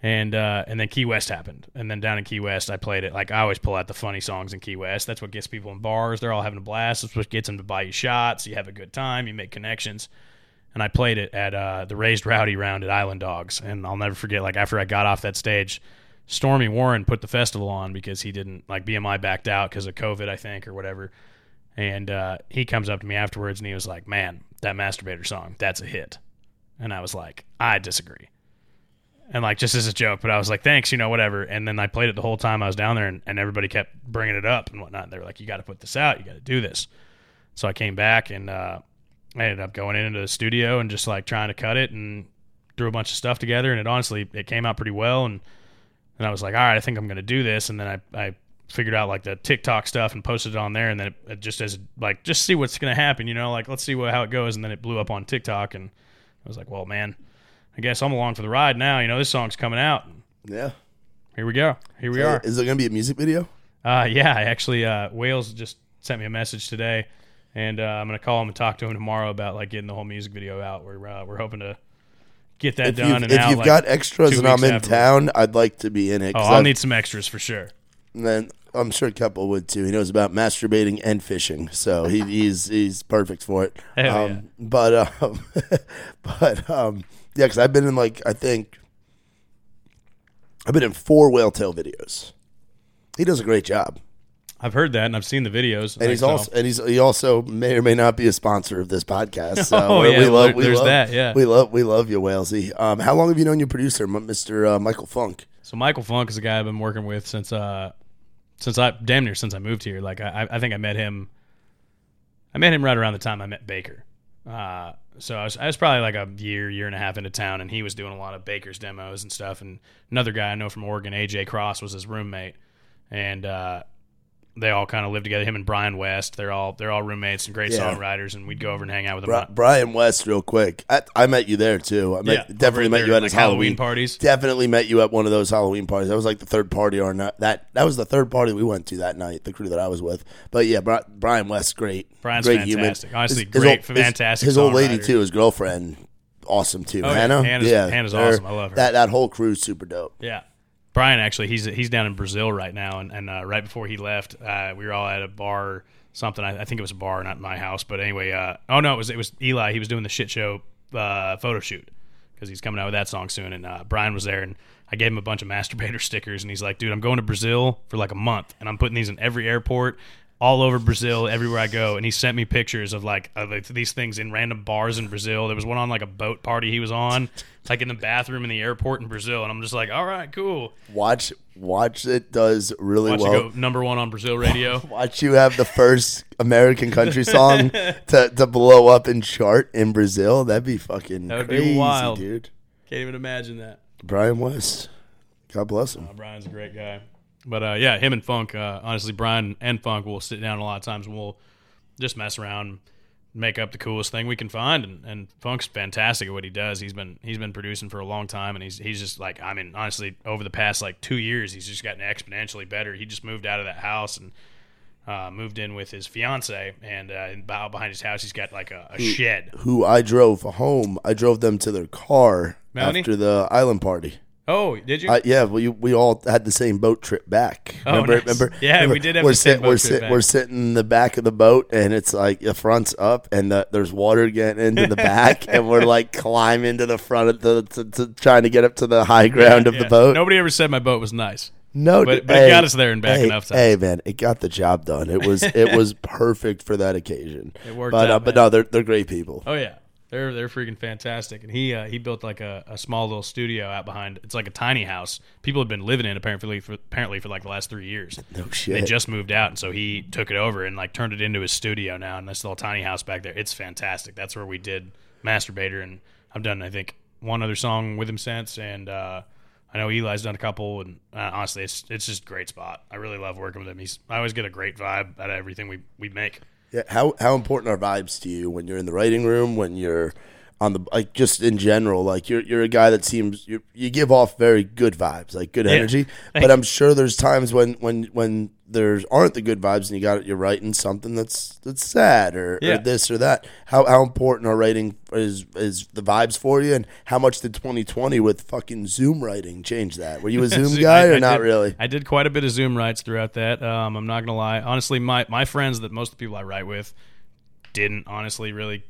S2: And uh, and then Key West happened, and then down in Key West, I played it. Like I always pull out the funny songs in Key West. That's what gets people in bars. They're all having a blast. That's what gets them to buy you shots. You have a good time. You make connections. And I played it at uh, the Raised Rowdy round at Island Dogs, and I'll never forget. Like after I got off that stage, Stormy Warren put the festival on because he didn't like BMI backed out because of COVID, I think, or whatever. And uh, he comes up to me afterwards and he was like, "Man, that Masterbaiter song, that's a hit." And I was like, "I disagree." and like just as a joke, but I was like, thanks, you know, whatever. And then I played it the whole time I was down there, and, and everybody kept bringing it up and whatnot. They were like, you got to put this out, you got to do this. So I came back and uh, I ended up going into the studio and just like trying to cut it and threw a bunch of stuff together. And it honestly, it came out pretty well. And and I was like, all right, I think I'm going to do this. And then I, I figured out like the TikTok stuff and posted it on there. And then it, it just as like, just see what's going to happen, you know, like let's see what, how it goes. And then it blew up on TikTok. And I was like, well, man, I guess I'm along for the ride now. You know, this song's coming out.
S1: Yeah.
S2: Here we go. Here we are.
S1: Is there gonna be a music video?
S2: Uh, yeah, I actually, uh, Wales just sent me a message today, and uh, I'm gonna call him and talk to him tomorrow about like getting the whole music video out. We're uh, we're hoping to get that
S1: If
S2: done
S1: you've,
S2: and
S1: if
S2: out.
S1: you've
S2: like,
S1: got extras and I'm in town, I'd like to be in it.
S2: oh, I'll
S1: I've-
S2: need some extras for sure.
S1: And then I'm sure Keppel would too. He knows about masturbating and fishing, so he, he's he's perfect for it.
S2: Hell
S1: um,
S2: yeah.
S1: But um, but um, yeah, because I've been in like I think I've been in four Whale Tale videos. He does a great job,
S2: I've heard that and I've seen the videos.
S1: and he's
S2: so.
S1: also and he's he also may or may not be a sponsor of this podcast. So
S2: Oh,
S1: we-
S2: yeah,
S1: we love we
S2: there's
S1: love,
S2: that, yeah.
S1: we love we love you, Walesy. Um, how long have you known your producer, Mr. Uh, Michael Funk?
S2: So Michael Funk is a guy I've been working with since uh since I damn near since I moved here. Like I I think I met him I met him right around the time I met Baker. Uh so I was, I was probably like a year, year and a half into town, and he was doing a lot of Baker's demos and stuff. And another guy I know from Oregon, AJ Cross, was his roommate, and uh, they all kind of lived together. Him and Brian West, they're all they're all roommates and great
S1: Yeah.
S2: songwriters. And we'd go over and hang out with them.
S1: Bri- Brian West, real quick. I, I met you there too. I met,
S2: yeah,
S1: definitely met you at
S2: like
S1: his Halloween.
S2: parties.
S1: Definitely met you at one of those Halloween parties. That was like the third party or not. That that was the third party we went to that night. The crew that I was with. But yeah, Bri- Brian West, great.
S2: Brian's
S1: great
S2: fantastic. Honestly, great,
S1: old-
S2: fantastic
S1: His, old lady
S2: songwriter.
S1: too. His girlfriend, awesome too.
S2: Oh, yeah.
S1: Hannah,
S2: Hannah's-
S1: yeah,
S2: Hannah's
S1: they're-
S2: awesome. I love her.
S1: That that whole crew's super dope.
S2: Yeah. Brian actually he's he's down in Brazil right now and, and uh, right before he left uh, we were all at a bar something. I, I think it was a bar not my house but anyway uh, oh no it was it was Eli. He was doing the shit show uh, photo shoot because he's coming out with that song soon and uh, Brian was there and I gave him a bunch of Masterbaiter stickers and he's like dude I'm going to Brazil for like a month and I'm putting these in every airport all over Brazil everywhere I go and he sent me pictures of like of like, these things in random bars in Brazil there was one on like a boat party he was on like in the bathroom in the airport in Brazil and I'm just like all right cool
S1: Watch watch it does really
S2: Watch
S1: well.
S2: go number one on Brazil radio.
S1: Watch you have the first American country song to, to blow up and chart in Brazil. That'd be fucking
S2: That would be
S1: crazy,
S2: wild.
S1: dude.
S2: Can't even imagine that.
S1: Brian West. God bless him.
S2: Uh, Brian's a great guy. But uh, yeah, him and Funk, uh, honestly, Brian and Funk will sit down a lot of times and we'll just mess around, make up the coolest thing we can find. And, and Funk's fantastic at what he does. He's been he's been producing for a long time, and he's he's just like I mean, honestly, over the past like two years, he's just gotten exponentially better. He just moved out of that house and. Uh, moved in with his fiance, and uh, behind his house, he's got like a, a shed.
S1: Who I drove home. I drove them to their car
S2: Melanie?
S1: after the island party.
S2: Oh, did you?
S1: Uh, yeah, we we all had the same boat trip back.
S2: Oh,
S1: remember?
S2: nice.
S1: Remember?
S2: Yeah,
S1: remember?
S2: we did have
S1: we're
S2: the same
S1: sit-
S2: boat
S1: we're
S2: trip
S1: sit-
S2: back.
S1: We're sitting in the back of the boat, and it's like the front's up, and the, there's water getting into the back, and we're like climbing to the front of the to, to, trying to get up to the high ground of
S2: Yeah.
S1: the boat.
S2: Nobody ever said my boat was nice.
S1: No,
S2: But- but it got us there and back
S1: hey,
S2: enough times.
S1: Hey, man, it got the job done. It was it was perfect for that occasion.
S2: It worked
S1: but
S2: out,
S1: uh, but no, they're they're great people.
S2: Oh yeah, they're they're freaking fantastic. And he uh, he built like a, a small little studio out behind. It's like a tiny house. People had been living in apparently for apparently for like the last three years.
S1: No shit.
S2: They just moved out, and so he took it over and like turned it into his studio now. And this little tiny house back there, it's fantastic. That's where we did Masterbaiter, and I've done I think one other song with him since, and uh, I know Eli's done a couple. And uh, honestly, it's it's just a great spot. I really love working with him. He's I always get a great vibe out of everything we we make.
S1: Yeah, how how important are vibes to you when you're in the writing room, when you're on the like just in general? Like you're you're a guy that seems you you give off very good vibes, like good energy.
S2: Thank
S1: But I'm sure there's times when when when there aren't the good vibes, and you got it you're writing something that's that's sad or,
S2: Yeah.
S1: or this or that. How how important are writing is is the vibes for you, and how much did 2020 with fucking Zoom writing change that? Were you a Zoom
S2: Zoom-
S1: guy
S2: I-
S1: or
S2: I
S1: not
S2: did-
S1: really?
S2: I did quite a bit of Zoom writes throughout that. Um, I'm not gonna lie. Honestly, my my friends that most of the people I write with didn't honestly really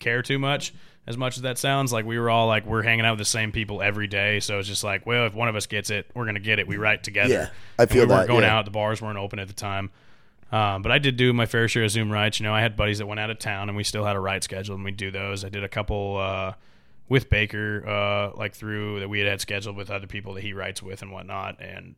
S2: care too much. As much as that sounds like we were all like we're hanging out with the same people every day, so it's just like, well, if one of us gets it, we're gonna get it. We write together.
S1: Yeah, I
S2: And
S1: feel
S2: we weren't
S1: that,
S2: going
S1: yeah.
S2: out. The bars weren't open at the time. Um, but I did do my fair share of Zoom writes. You know, I had buddies that went out of town, and we still had a write schedule, and we do those. I did a couple uh, with Baker, uh, like through that we had had scheduled with other people that he writes with and whatnot, and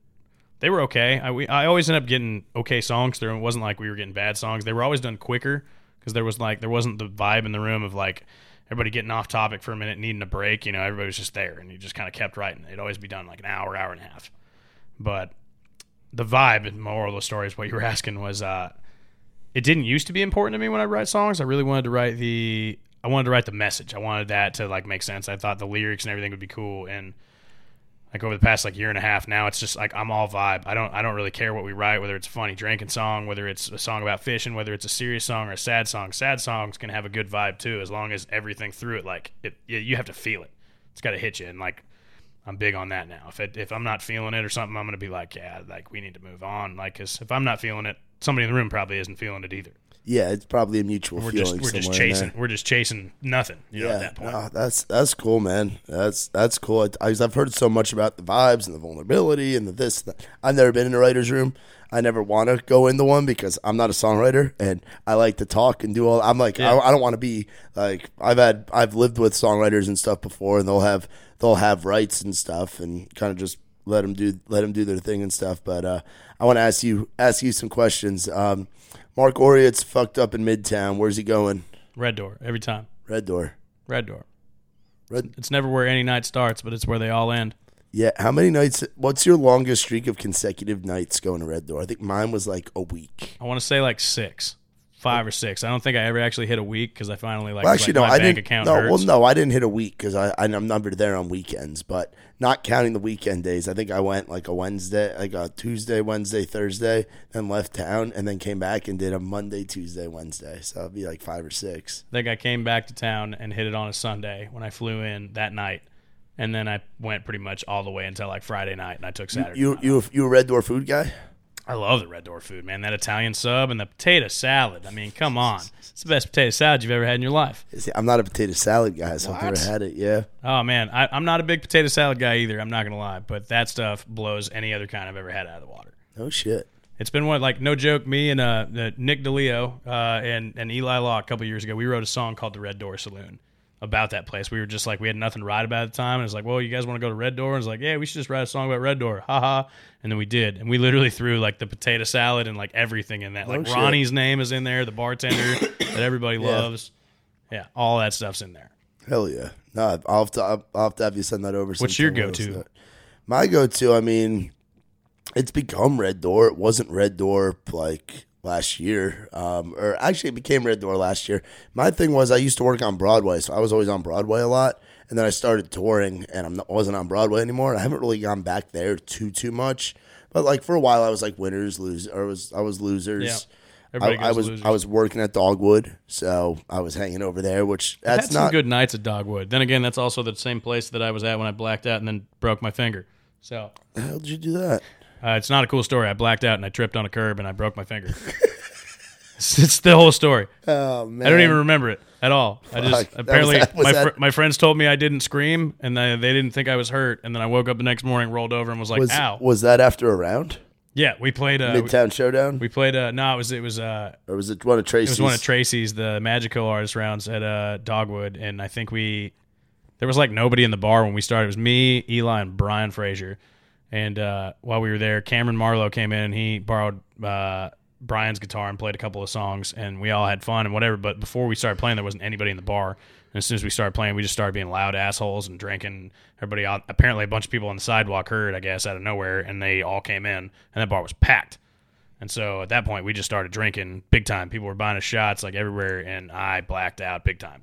S2: they were okay. I, we, I always end up getting okay songs through. It wasn't like we were getting bad songs. They were always done quicker because there was like there wasn't the vibe in the room of like everybody getting off topic for a minute, needing a break. You know, everybody was just there, and you just kind of kept writing. It'd always be done like an hour, hour and a half. But the vibe and moral of the story is what you were asking was uh, it didn't used to be important to me when I write songs. I really wanted to write the I wanted to write the message. I wanted that to like make sense. I thought the lyrics and everything would be cool and like over the past like year and a half now it's just like I'm all vibe. I don't I don't really care what we write whether it's a funny drinking song, whether it's a song about fishing, whether it's a serious song or a sad song. Sad songs can have a good vibe too as long as everything through it like it you, have to feel it. It's got to hit you and like I'm big on that now. If it, if I'm not feeling it or something, I'm gonna be like, yeah, like we need to move on. Like, cause if I'm not feeling it, somebody in the room probably isn't feeling it either.
S1: Yeah, it's probably a mutual
S2: We're
S1: feeling.
S2: just we're just chasing we're just chasing nothing. You know, at that point.
S1: no, that's that's cool, man. That's that's cool. I, I've heard so much about the vibes and the vulnerability and the this. That. I've never been in a writer's room. I never want to go into one because I'm not a songwriter and I like to talk and do all. I'm like
S2: Yeah.
S1: I, I don't want to be like I've had I've lived with songwriters and stuff before and they'll have they'll have rights and stuff and kind of just let them do let them do their thing and stuff. But uh, I want to ask you ask you some questions. Um, Marc Oriet's fucked up in Midtown. Where's he going?
S2: Red door every time.
S1: Red Door.
S2: Red door.
S1: Red.
S2: It's never where any night starts, but it's where they all end.
S1: Yeah. How many nights? What's your longest streak of consecutive nights going to Red Door? I think mine was like a week.
S2: I want to say like six, five or six. I don't think I ever actually hit a week because I finally like,
S1: Well, actually,
S2: like,
S1: no,
S2: my
S1: I
S2: bank
S1: didn't.
S2: account
S1: No,
S2: hurts.
S1: well, no, I didn't hit a week because I I'm numbered there on weekends, but not counting the weekend days. I think I went like a Wednesday, like a Tuesday, Wednesday, Thursday, then left town, and then came back and did a Monday, Tuesday, Wednesday. So it'd be like five or six.
S2: I think I came back to town and hit it on a Sunday when I flew in that night, and then I went pretty much all the way until like Friday night, and I took Saturday.
S1: You you you a Red Door food guy?
S2: I love the Red Door food, man. That Italian sub and the potato salad. I mean, come on, it's the best potato salad you've ever had in your life.
S1: See, I'm not a potato salad guy, so I've never had it. Yeah.
S2: Oh man, I, I'm not a big potato salad guy either. I'm not gonna lie, but that stuff blows any other kind I've ever had out of the water.
S1: No shit.
S2: It's been one like no joke. Me and uh, uh, Nick DeLeo uh, and and Eli Law a couple years ago, we wrote a song called "The Red Door Saloon" about that place. We were just like we had nothing to write about at the time, and it's like, well, you guys want to go to Red Door? And it's like, yeah, we should just write a song about Red Door, haha. And then we did, and we literally threw like the potato salad and like everything in that. Like
S1: Oh, shit.
S2: Ronnie's name is in there, the bartender that everybody loves. Yeah, all that stuff's in there.
S1: Hell yeah. No, I'll have to, I'll have to have you send that over.
S2: What's your go-to?
S1: else is that? My go-to, I mean, it's become Red Door. It wasn't Red Door like last year, um, or actually it became Red Door last year. My thing was I used to work on Broadway, so I was always on Broadway a lot. And then I started touring, and I'm wasn't on Broadway anymore. I haven't really gone back there too too much. But like for a while, I was like winners, lose, or was I was losers.
S2: Everybody
S1: I, I was
S2: losers.
S1: I was working at Dogwood, so I was hanging over there. Which that's not
S2: good nights at Dogwood. Then again, that's also the same place that I was at when I blacked out and then broke my finger. So
S1: How did you do that?
S2: Uh, it's not a cool story. I blacked out and I tripped on a curb and I broke my finger. it's, it's the whole story.
S1: Oh man,
S2: I don't even remember it at all. I
S1: Fuck.
S2: just
S1: That was-
S2: apparently
S1: that was
S2: my
S1: that-
S2: fr- my friends told me I didn't scream and they, they didn't think I was hurt. And then I woke up the next morning, rolled over, and was like,
S1: was
S2: "Ow!"
S1: was that after a round?
S2: yeah, we played. Uh, we,
S1: Midtown Showdown,
S2: we played. Uh, no, it was it was uh,
S1: or was it one of Tracy's?
S2: It was one of Tracy's, the Magical artist rounds at uh, Dogwood, and I think we there was like nobody in the bar when we started. It was me, Eli, and Brian Frazier. And uh, while we were there, Cameron Marlowe came in. And he borrowed uh, Brian's guitar and played a couple of songs, and we all had fun and whatever. But before we started playing, there wasn't anybody in the bar. And as soon as we started playing, we just started being loud assholes and drinking. Everybody, apparently, a bunch of people on the sidewalk heard, I guess, out of nowhere, and they all came in, and that bar was packed. And so at that point, we just started drinking big time. People were buying us shots like everywhere, and I blacked out big time.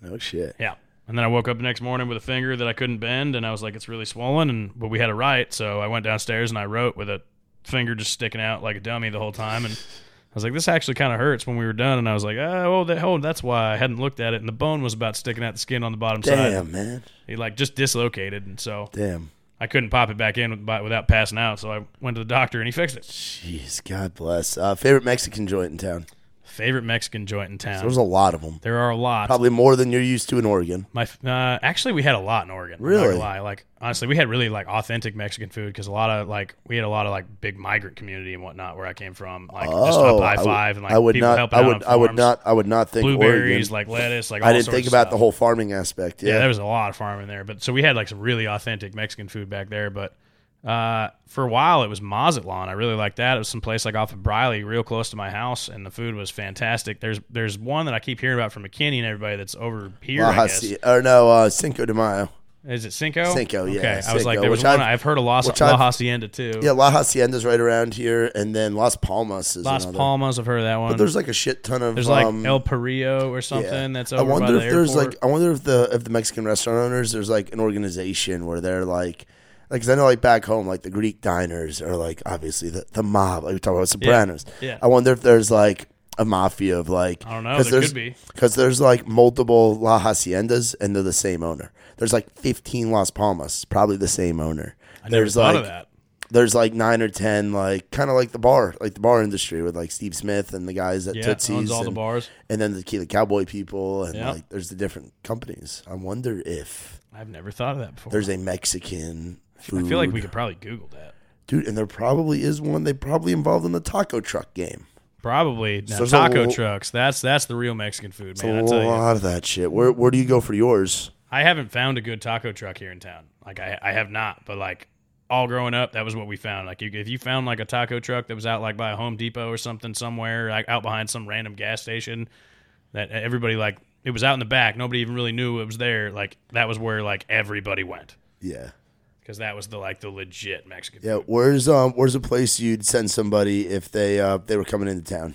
S1: no shit.
S2: Yeah. And then I woke up the next morning with a finger that I couldn't bend, and I was like, it's really swollen. And but we had a write, so I went downstairs and I wrote with a finger just sticking out like a dummy the whole time. And I was like, this actually kind of hurts when we were done. And I was like, oh, that, oh, that's why I hadn't looked at it. And the bone was about sticking out the skin on the bottom side.
S1: Damn, man.
S2: He like just dislocated, and so
S1: Damn.
S2: I couldn't pop it back in without passing out. So I went to the doctor, and he fixed it.
S1: Jeez, God bless. Uh, favorite Mexican joint in town?
S2: Favorite Mexican joint in town.
S1: There's a lot of them.
S2: There are a lot.
S1: Probably more than you're used to in Oregon.
S2: My uh, actually, we had a lot in Oregon.
S1: Really?
S2: lie. Like honestly, we had really like authentic Mexican food because a lot of like we had a lot of like big migrant community and whatnot where I came from. Like just
S1: Oh,
S2: up
S1: I
S2: five and like
S1: I would
S2: people
S1: not.
S2: helping
S1: I
S2: out
S1: would. I would not. I would not think
S2: blueberries,
S1: Oregon.
S2: like lettuce, like
S1: I didn't think about the whole farming aspect.
S2: Yeah,
S1: Yeah.
S2: there was a lot of farming there, but so we had like some really authentic Mexican food back there. But uh, for a while, it was Mazatlan. I really liked that. It was some place like off of Briley, real close to my house, and the food was fantastic. There's there's one that I keep hearing about from McKinney and everybody that's over here.
S1: La
S2: I guess.
S1: Or no, uh, Cinco de Mayo.
S2: Is it Cinco?
S1: Cinco, yeah,
S2: Okay, I was like,
S1: Cinco,
S2: there was one.
S1: I've-
S2: I've, heard of Las, La Hacienda too.
S1: Yeah, La Hacienda's right around here, and then Las Palmas is
S2: Las
S1: another.
S2: Palmas, I've heard of that one.
S1: But there's like a shit ton of.
S2: There's like
S1: um,
S2: El Parillo or something
S1: yeah.
S2: that's
S1: I wonder
S2: by
S1: if
S2: the
S1: there's
S2: airport.
S1: like. I wonder if the if the Mexican restaurant owners there's like an organization where they're like. Like, 'cause I know, like back home, like the Greek diners are like obviously the, the mob. Like we talk about Sopranos.
S2: yeah.
S1: I wonder if there's like a mafia of like.
S2: I don't know. There
S1: there's-
S2: could be.
S1: because there's like multiple La Haciendas and they're the same owner. There's like 15 Las Palmas, probably the same owner.
S2: I never
S1: there's
S2: thought
S1: like
S2: of that.
S1: there's like nine or ten, like kind of like the bar, like the bar industry with like Steve Smith and the guys at
S2: Yeah,
S1: Tootsie's,
S2: owns all the
S1: and,
S2: bars.
S1: and then the the Cowboy people, and
S2: Yeah.
S1: like there's the different companies. I wonder if
S2: I've never thought of that before.
S1: there's a Mexican food,
S2: I feel like we could probably Google that.
S1: dude, and there probably is one. They probably involved in the taco truck game.
S2: Probably now,
S1: a
S2: taco
S1: lo-
S2: trucks. That's that's the real Mexican food, man.
S1: a
S2: I tell you,
S1: lot of that shit. Where where do you go for yours?
S2: I haven't found a good taco truck here in town. Like I, I have not. But like all growing up, that was what we found. Like if you found like a taco truck that was out like by a Home Depot or something somewhere, like out behind some random gas station, that everybody like it was out in the back. Nobody even really knew it was there. Like that was where like everybody went
S1: Yeah.
S2: Because that was the like the legit Mexican.
S1: Yeah,
S2: food.
S1: where's um where's a place you'd send somebody if they uh they were coming into town?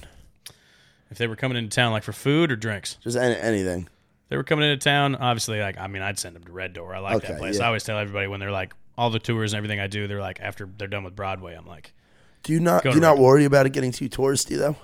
S2: If they were coming into town like for food or drinks,
S1: Just any, anything.
S2: they were coming into town. Obviously, like I mean, I'd send them to Red Door. I like
S1: Okay,
S2: that place.
S1: yeah.
S2: I always tell everybody when they're like all the tours and everything I do, they're like after they're done with Broadway, I'm like.
S1: Do you not do you
S2: to
S1: not
S2: Red
S1: worry about it getting too touristy though?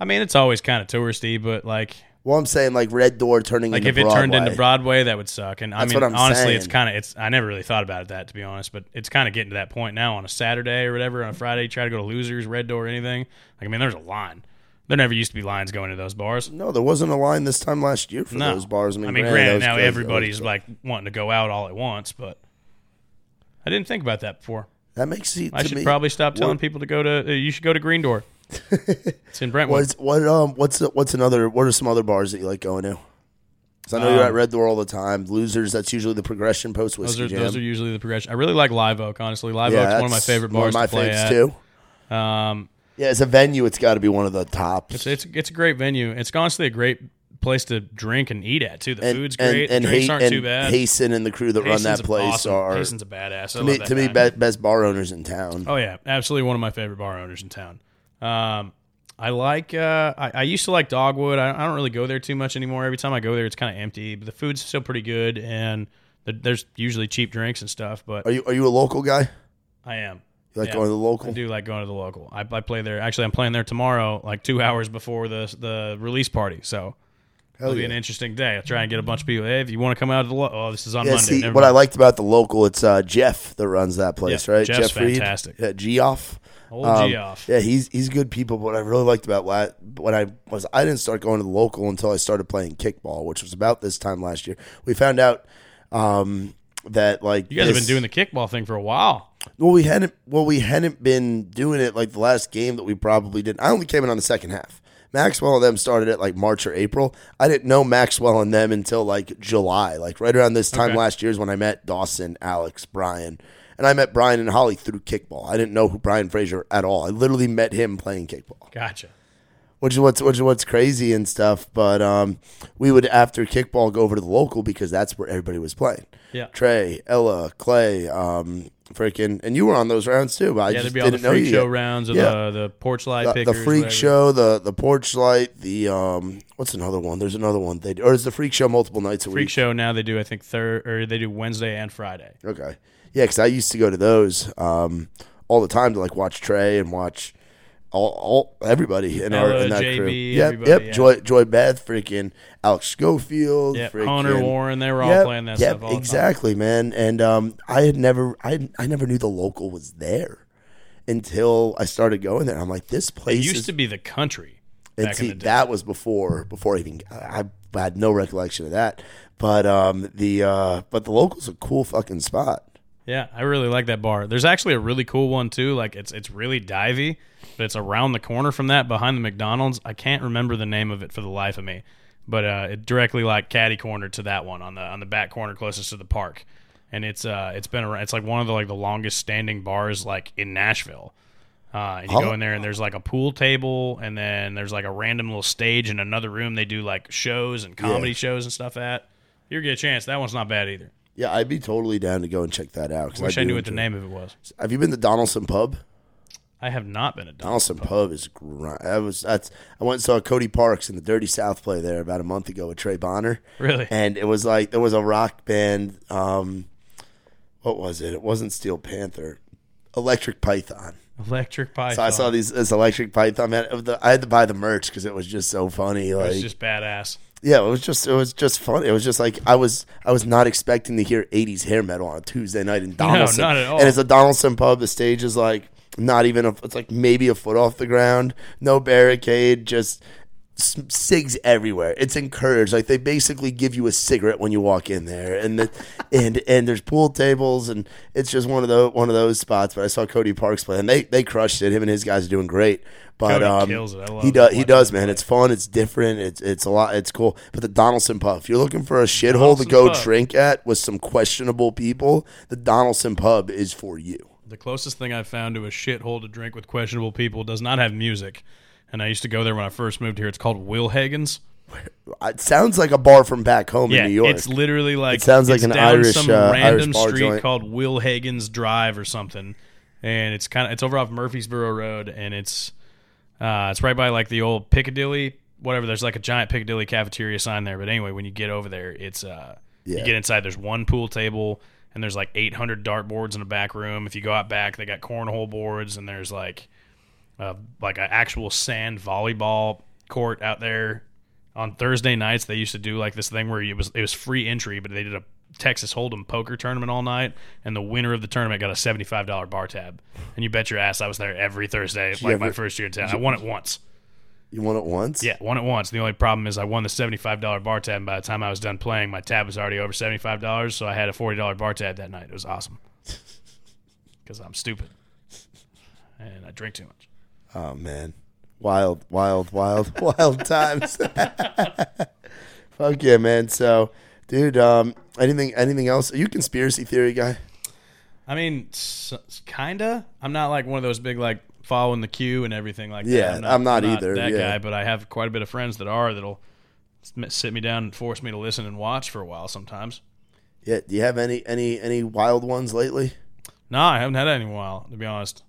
S2: I mean, it's always kind of touristy, but like,
S1: Well, I'm saying like Red Door turning
S2: like if it turned into
S1: Broadway.
S2: That would suck. And I
S1: That's
S2: mean,
S1: what I'm
S2: honestly, it's kind of it's. I never really thought about it that to be honest, but it's kind of getting to that point now on a Saturday or whatever. On a Friday, you try to go to Losers, Red Door, anything. Like, I mean, there's a line. There never used to be lines going to those bars.
S1: No, there wasn't a line this time last year for
S2: No,
S1: those bars. I mean, granted,
S2: now. Everybody's like wanting to go out all at once, but I didn't think about that before.
S1: that makes it.
S2: I
S1: to
S2: should
S1: me,
S2: probably stop telling people to go to. Uh, you should go to Green Door. it's in Brentwood.
S1: What's what um what's what's another? What are some other bars that you like going to? 'Cause I know you're
S2: Um,
S1: at Red Door all the time. Losers, that's usually the progression post
S2: those
S1: whiskey
S2: are
S1: jam.
S2: those are usually the progression. I really like Live Oak. Honestly, Live
S1: yeah,
S2: Oak's one of my favorite
S1: one
S2: bars
S1: of my faves too.
S2: Um,
S1: Yeah, as a venue, it's got to be one of the tops.
S2: It's it's it's a great venue. It's honestly a great place to drink and eat at too. The
S1: and,
S2: food's
S1: and-
S2: great.
S1: And,
S2: the drinks aren't
S1: and
S2: too bad.
S1: Hasten and the crew that run that place
S2: awesome.
S1: are
S2: Hason's a badass. I
S1: to me, to me best bar owners in town.
S2: Oh yeah, absolutely one of my favorite bar owners in town. Um, I like. Uh, I, I used to like Dogwood. I, I don't really go there too much anymore. Every time I go there, it's kind of empty. But the food's still pretty good, and the, there's usually cheap drinks and stuff. But
S1: Are you are you a local guy?
S2: I am.
S1: You like
S2: Yeah.
S1: going to the local?
S2: I do like going to the local. I, I play there. Actually, I'm playing there tomorrow, like two hours before the the release party. So
S1: Hell
S2: it'll be an interesting day. I'll try and get a bunch of people. Hey, if you want to come out to the lo- oh, this is on
S1: Yeah,
S2: Monday.
S1: see, what I liked about the local, it's uh, Jeff that runs that place,
S2: Yeah,
S1: right?
S2: Jeff's
S1: Jeff Reed.
S2: fantastic.
S1: Yeah, Geoff.
S2: Old
S1: Um,
S2: Geoff.
S1: Yeah, he's he's good people. But what I really liked about la- when I was I didn't start going to the local until I started playing kickball, which was about this time last year. We found out um, that like
S2: You guys have been doing the kickball thing for a while.
S1: well, we hadn't well we hadn't been doing it like the last game that we probably did. I only came in on the second half. Maxwell and them started at like March or April. I didn't know Maxwell and them until like July, like right around this time
S2: Okay.
S1: last year is when I met Dawson, Alex, Brian, and I met Brian and Holly through kickball. I didn't know who Brian Fraser at all. I literally met him playing kickball
S2: Gotcha.
S1: which is what's which is what's crazy and stuff. But um, we would after kickball go over to the local because that's where everybody was playing.
S2: Yeah.
S1: Trey, Ella, Clay, um, freaking, and you were on those rounds too. But I
S2: Yeah,
S1: just
S2: be all the
S1: didn't know
S2: freak show rounds or
S1: Yeah.
S2: the, the porch light
S1: The,
S2: pickers.
S1: the freak
S2: whatever.
S1: show, the the porch light, the um, what's another one? There's another one they do, or is the freak show multiple nights a
S2: Freak
S1: week?
S2: show now they do I think third or they do Wednesday and Friday.
S1: Okay, yeah, because I used to go to those um all the time to like watch Trey and watch. All, all everybody in our in that
S2: JB,
S1: crew. Yep, yep.
S2: yeah.
S1: Joy, Joy Beth, freaking Alex Schofield,
S2: Yeah,
S1: freaking,
S2: Hunter Warren, they were all
S1: Yep,
S2: playing that
S1: yep,
S2: stuff all the time.
S1: exactly, man. And um, I had never, I, I never knew the local was there until I started going there. I'm like, this
S2: It
S1: place
S2: used
S1: is.
S2: to be the country
S1: and see,
S2: in the day.
S1: that was before, before I even I, I had no recollection of that. But um, the uh, but the local's a cool fucking spot.
S2: Yeah, I really like that bar. There's actually a really cool one too. Like it's it's really divey, but it's around the corner from that behind the McDonald's. I can't remember the name of it for the life of me, but uh, it directly like caddy corner to that one on the on the back corner closest to the park. And it's uh it's been around. It's like one of the like the longest standing bars like in Nashville. Uh, and you
S1: Oh.
S2: go in there and there's like a pool table and then there's like a random little stage in another room. They do like shows and comedy
S1: Yeah.
S2: shows and stuff at. You get a chance. That one's not bad either.
S1: Yeah, I'd be totally down to go and check that out. 'cause
S2: Wish I,
S1: do
S2: knew what the
S1: enjoy-
S2: name of it was.
S1: Have you been to Donaldson Pub?
S2: I have not been a
S1: Donaldson Pub is grind. I was that's I went and saw Cody Parks in the Dirty South play there about a month ago with Trey Bonner.
S2: Really?
S1: And it was like there was a rock band. Um, what was it? It wasn't Steel Panther, Electric Python.
S2: Electric Python.
S1: So I saw these this Electric Python. Man, of the- I had to buy the merch because it was just so funny.
S2: It
S1: Like,
S2: was just badass.
S1: Yeah, it was just it was just fun. It was just like I was I was not expecting to hear '80s hair metal on a Tuesday night in Donaldson.
S2: No, not at all.
S1: And it's a Donaldson pub. The stage is like not even a. It's like maybe a foot off the ground. No barricade. Just cigs everywhere. It's encouraged. Like they basically give you a cigarette when you walk in there, and the, and and there's pool tables, and it's just one of those one of those spots. But I saw Cody Parks play, and they they crushed it. Him and his guys are doing great. But um,
S2: kills it. I love
S1: he does. He does, man.
S2: play.
S1: It's fun. It's different. It's it's a lot. It's cool. But the Donaldson Pub. If you're looking for a shithole to go
S2: Pub.
S1: drink at with some questionable people, the Donaldson Pub is for you.
S2: The closest thing I've found to a shithole to drink with questionable people does not have music. And I used to go there when I first moved here. It's called Will Hagen's.
S1: It sounds like a bar from back home
S2: Yeah,
S1: in New York.
S2: it's literally like
S1: It sounds like
S2: it's
S1: an Irish,
S2: some
S1: uh,
S2: random
S1: Irish bar
S2: street
S1: joint.
S2: called Will Hagen's Drive or something, and it's kind of it's over off Murfreesboro Road, and it's uh, it's right by like the old Piccadilly, whatever. There's like a giant Piccadilly cafeteria sign there, but anyway, when you get over there, it's uh,
S1: Yeah.
S2: you get inside. There's one pool table, and there's like 800 dartboards in the back room. If you go out back, they got cornhole boards, and there's like uh, like an actual sand volleyball court out there. On Thursday nights, they used to do like this thing where it was it was free entry, but they did a Texas Hold'em poker tournament all night, and the winner of the tournament got a seventy five dollar bar tab. And you bet your ass I was there every Thursday,
S1: you
S2: like my first year in town. I won it once.
S1: you won it once?
S2: Yeah, won it once. The only problem is I won the seventy five dollar bar tab. And by the time I was done playing, my tab was already over seventy five dollars, so I had a forty dollar bar tab that night. It was awesome because I'm stupid and I drink too much.
S1: Oh man, wild, wild, wild, wild times. Fuck yeah, man. So, dude, um, anything, anything else? Are you a conspiracy theory guy?
S2: I mean, kinda. I'm not like one of those big like following the queue and everything like that.
S1: Yeah,
S2: that.
S1: I'm not either,
S2: That
S1: yeah.
S2: guy, but I have quite a bit of friends that are that'll sit me down and force me to listen and watch for a while sometimes.
S1: Yeah. Do you have any, any, any wild ones lately?
S2: No, I haven't had any in a while, to be honest.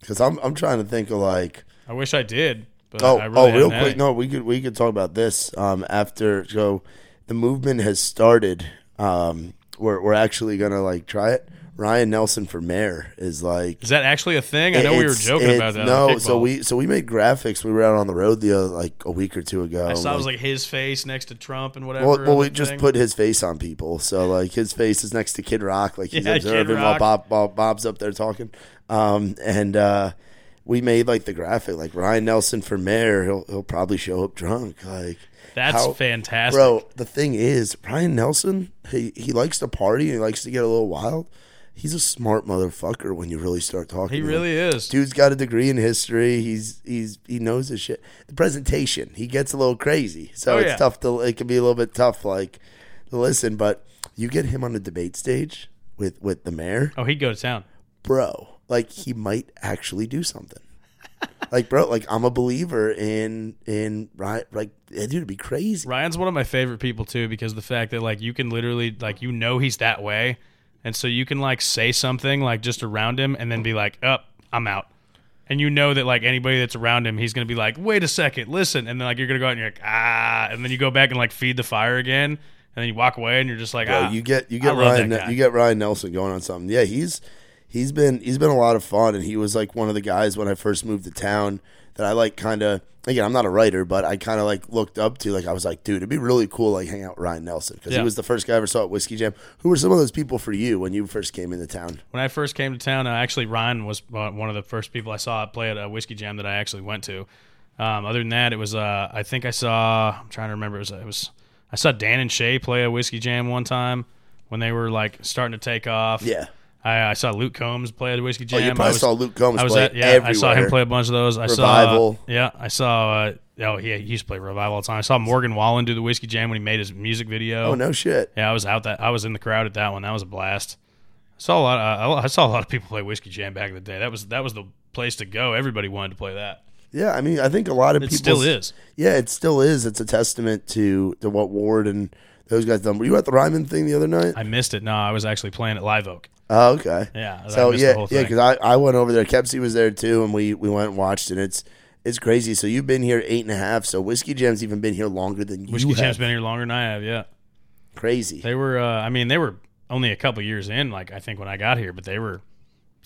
S1: Because I'm, I'm trying to think of like.
S2: I wish I did, but
S1: Oh,
S2: I really
S1: oh, real quick. No, we could we could talk about this um, after. So, the movement has started. Um, we're we're actually gonna like try it. Ryan Nelson for mayor is like
S2: Is that actually a thing? I know we were joking about that.
S1: No, so we so we made graphics. We were out on the road the other, like a week or two ago.
S2: I saw it was
S1: like-
S2: like his face next to Trump and whatever.
S1: well, well, we just
S2: thing.
S1: put his face on people. So like his face is next to Kid Rock, like he's
S2: Yeah,
S1: observing while
S2: Rock.
S1: Bob, Bob's up there talking. Um, and uh, we made like the graphic, like Ryan Nelson for mayor. He'll he'll probably show up drunk, like.
S2: That's
S1: how-
S2: fantastic.
S1: Bro, the thing is, Ryan Nelson, he, he likes to party and he likes to get a little wild. He's a smart motherfucker when you really start talking.
S2: he
S1: to him.
S2: really is.
S1: Dude's got a degree in history. He's he's he knows his shit. The presentation, he gets a little crazy, so
S2: Oh,
S1: it's
S2: yeah.
S1: tough to. It can be a little bit tough, like to listen. But you get him on the debate stage with with the mayor,
S2: Oh, he'd go to town.
S1: bro. Like he might actually do something. like bro, like I'm a believer in in right. Like dude, it'd be crazy.
S2: Ryan's one of my favorite people too because the fact that like you can literally like you know he's that way, and so you can like say something like just around him and then be like, "Up, I'm out," and you know that like anybody that's around him, he's gonna be like, "Wait a second, listen," and then like you're gonna go out and you're like, "Ah," and then you go back and like feed the fire again, and then you walk away and you're just like, "Ah."
S1: you get you get
S2: love
S1: Ryan you get Ryan Nelson going on something. Yeah, he's he's been he's been a lot of fun, and he was like one of the guys when I first moved to town that I like kind of again I'm not a writer, but I kind of like looked up to. Like I was like, dude, it'd be really cool like hang out with Ryan Nelson because
S2: Yeah.
S1: he was the first guy I ever saw at Whiskey Jam. Who were some of those people for you when you first came into town?
S2: when I first came to town, uh, actually Ryan was uh, one of the first people I saw play at a whiskey jam that I actually went to. Um, other than that, it was uh, I think I saw. I'm trying to remember. It was it was I saw Dan and Shay play a whiskey jam one time when they were like starting to take off.
S1: Yeah,
S2: I, I saw Luke Combs play at whiskey
S1: oh,
S2: jam.
S1: you
S2: I was,
S1: saw Luke Combs
S2: I was
S1: play
S2: at yeah.
S1: everywhere.
S2: I saw him play a bunch of those. I
S1: Revival.
S2: saw yeah. I saw. Uh, oh yeah, he used to play revival all the time. I saw Morgan Wallen do the whiskey jam when he made his music video.
S1: Oh no shit.
S2: Yeah, I was out that I was in the crowd at that one. That was a blast. I saw a lot. Of, I saw a lot of people play whiskey jam back in the day. That was that was the place to go. Everybody wanted to play that.
S1: Yeah, I mean, I think a lot of people
S2: still is.
S1: Yeah, it still is. It's a testament to to what Ward and those guys done. Were you at the Ryman thing the other night?
S2: I missed it. No, I was actually playing at Live Oak.
S1: Oh, okay.
S2: Yeah,
S1: So yeah, yeah, because I, I went over there. Kepsy was there too, and we we went and watched, and it's it's crazy. So you've been here eight and a half. So Whiskey Jam's even been here longer than you
S2: Whiskey
S1: have.
S2: Jam's been here longer than I have. Yeah,
S1: crazy.
S2: they were. Uh, I mean, they were only a couple years in. Like I think when I got here, but they were.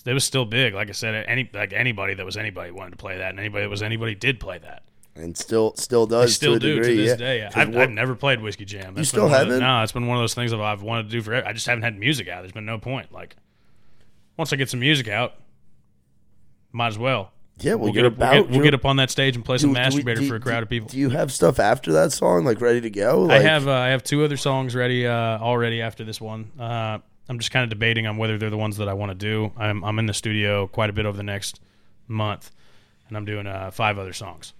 S2: They was still big. Like I said, any like anybody that was anybody wanted to play that, and anybody that was anybody did play that.
S1: And still still
S2: I
S1: does
S2: still
S1: to a
S2: do
S1: degree.
S2: to this
S1: yeah.
S2: day. I've, I've never played whiskey jam. That's
S1: still
S2: been one of the-
S1: haven't?
S2: No, it's been one of those things that I've wanted to do forever. I just haven't had music out. There's been no point. Like once I get some music out, might as well.
S1: yeah, well,
S2: We'll, get up, we'll,
S1: about
S2: get, we'll get up on that stage and play some
S1: do- do we-
S2: Masterbaiter
S1: do-
S2: for a crowd of people.
S1: Do you have stuff after that song like ready to go?
S2: I have uh, I have two other songs ready uh, already after this one. Uh, I'm just kind of debating on whether they're the ones that I want to do. I'm I'm in the studio quite a bit over the next month, and I'm doing uh, five other songs.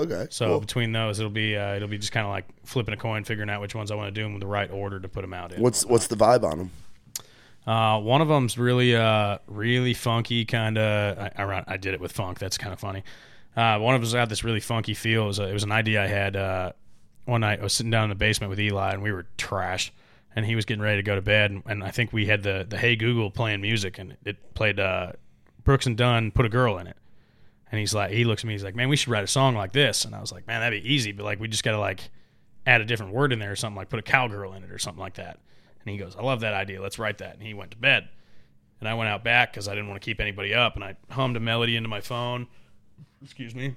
S1: Okay.
S2: So
S1: cool.
S2: between those, it'll be uh, it'll be just kind of like flipping a coin, figuring out which ones I want to do them in the right order to put them out in.
S1: what's what's the vibe on them?
S2: Uh, one of them's really uh really funky kind of. I, I I did it with funk. That's kind of funny. Uh, one of them's got this really funky feel. It was, a, it was an idea I had uh, one night. I was sitting down in the basement with Eli, and we were trashed. And he was getting ready to go to bed, and, and I think we had the the Hey Google playing music, and it played uh, Brooks and Dunn put a girl in it. And he's like, he looks at me, he's like, man, we should write a song like this. And I was like, man, that'd be easy, but like we just got to like add a different word in there or something, like put a cowgirl in it or something like that. And he goes, I love that idea. Let's write that. And he went to bed. And I went out back because I didn't want to keep anybody up. And I hummed a melody into my phone. Excuse me.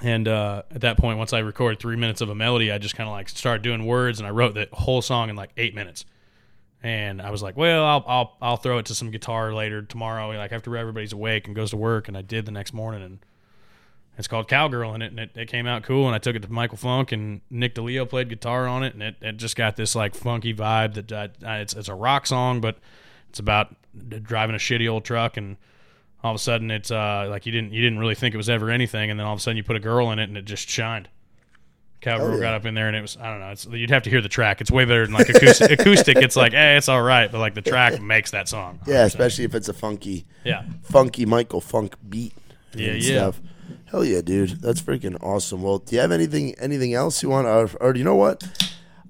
S2: And uh, at that point, once I recorded three minutes of a melody, I just kind of like started doing words, and I wrote the whole song in like eight minutes. And I was like, well, I'll I'll I'll throw it to some guitar later tomorrow, like after everybody's awake and goes to work. And I did the next morning, and it's called Cowgirl, and it, and it, it came out cool. And I took it to Michael Funk, and Nick DeLeo played guitar on it, and it, it just got this like funky vibe that uh, uh, it's it's a rock song, but it's about driving a shitty old truck, and all of a sudden it's uh like you didn't you didn't really think it was ever anything, and then all of a sudden you put a girl in it, and it just shined. Cowgirl
S1: yeah.
S2: got up in there, and it was I don't know. It's you'd have to hear the track. It's way better than like acoustic. acoustic it's like, hey, it's all right, but like the track makes that song.
S1: Yeah,
S2: 100%.
S1: especially if it's a funky,
S2: yeah.
S1: funky Michael Funk beat.
S2: Yeah,
S1: and
S2: yeah.
S1: Stuff. Hell yeah, dude. That's freaking awesome. Well, do you have anything anything else you want, or, or you know what?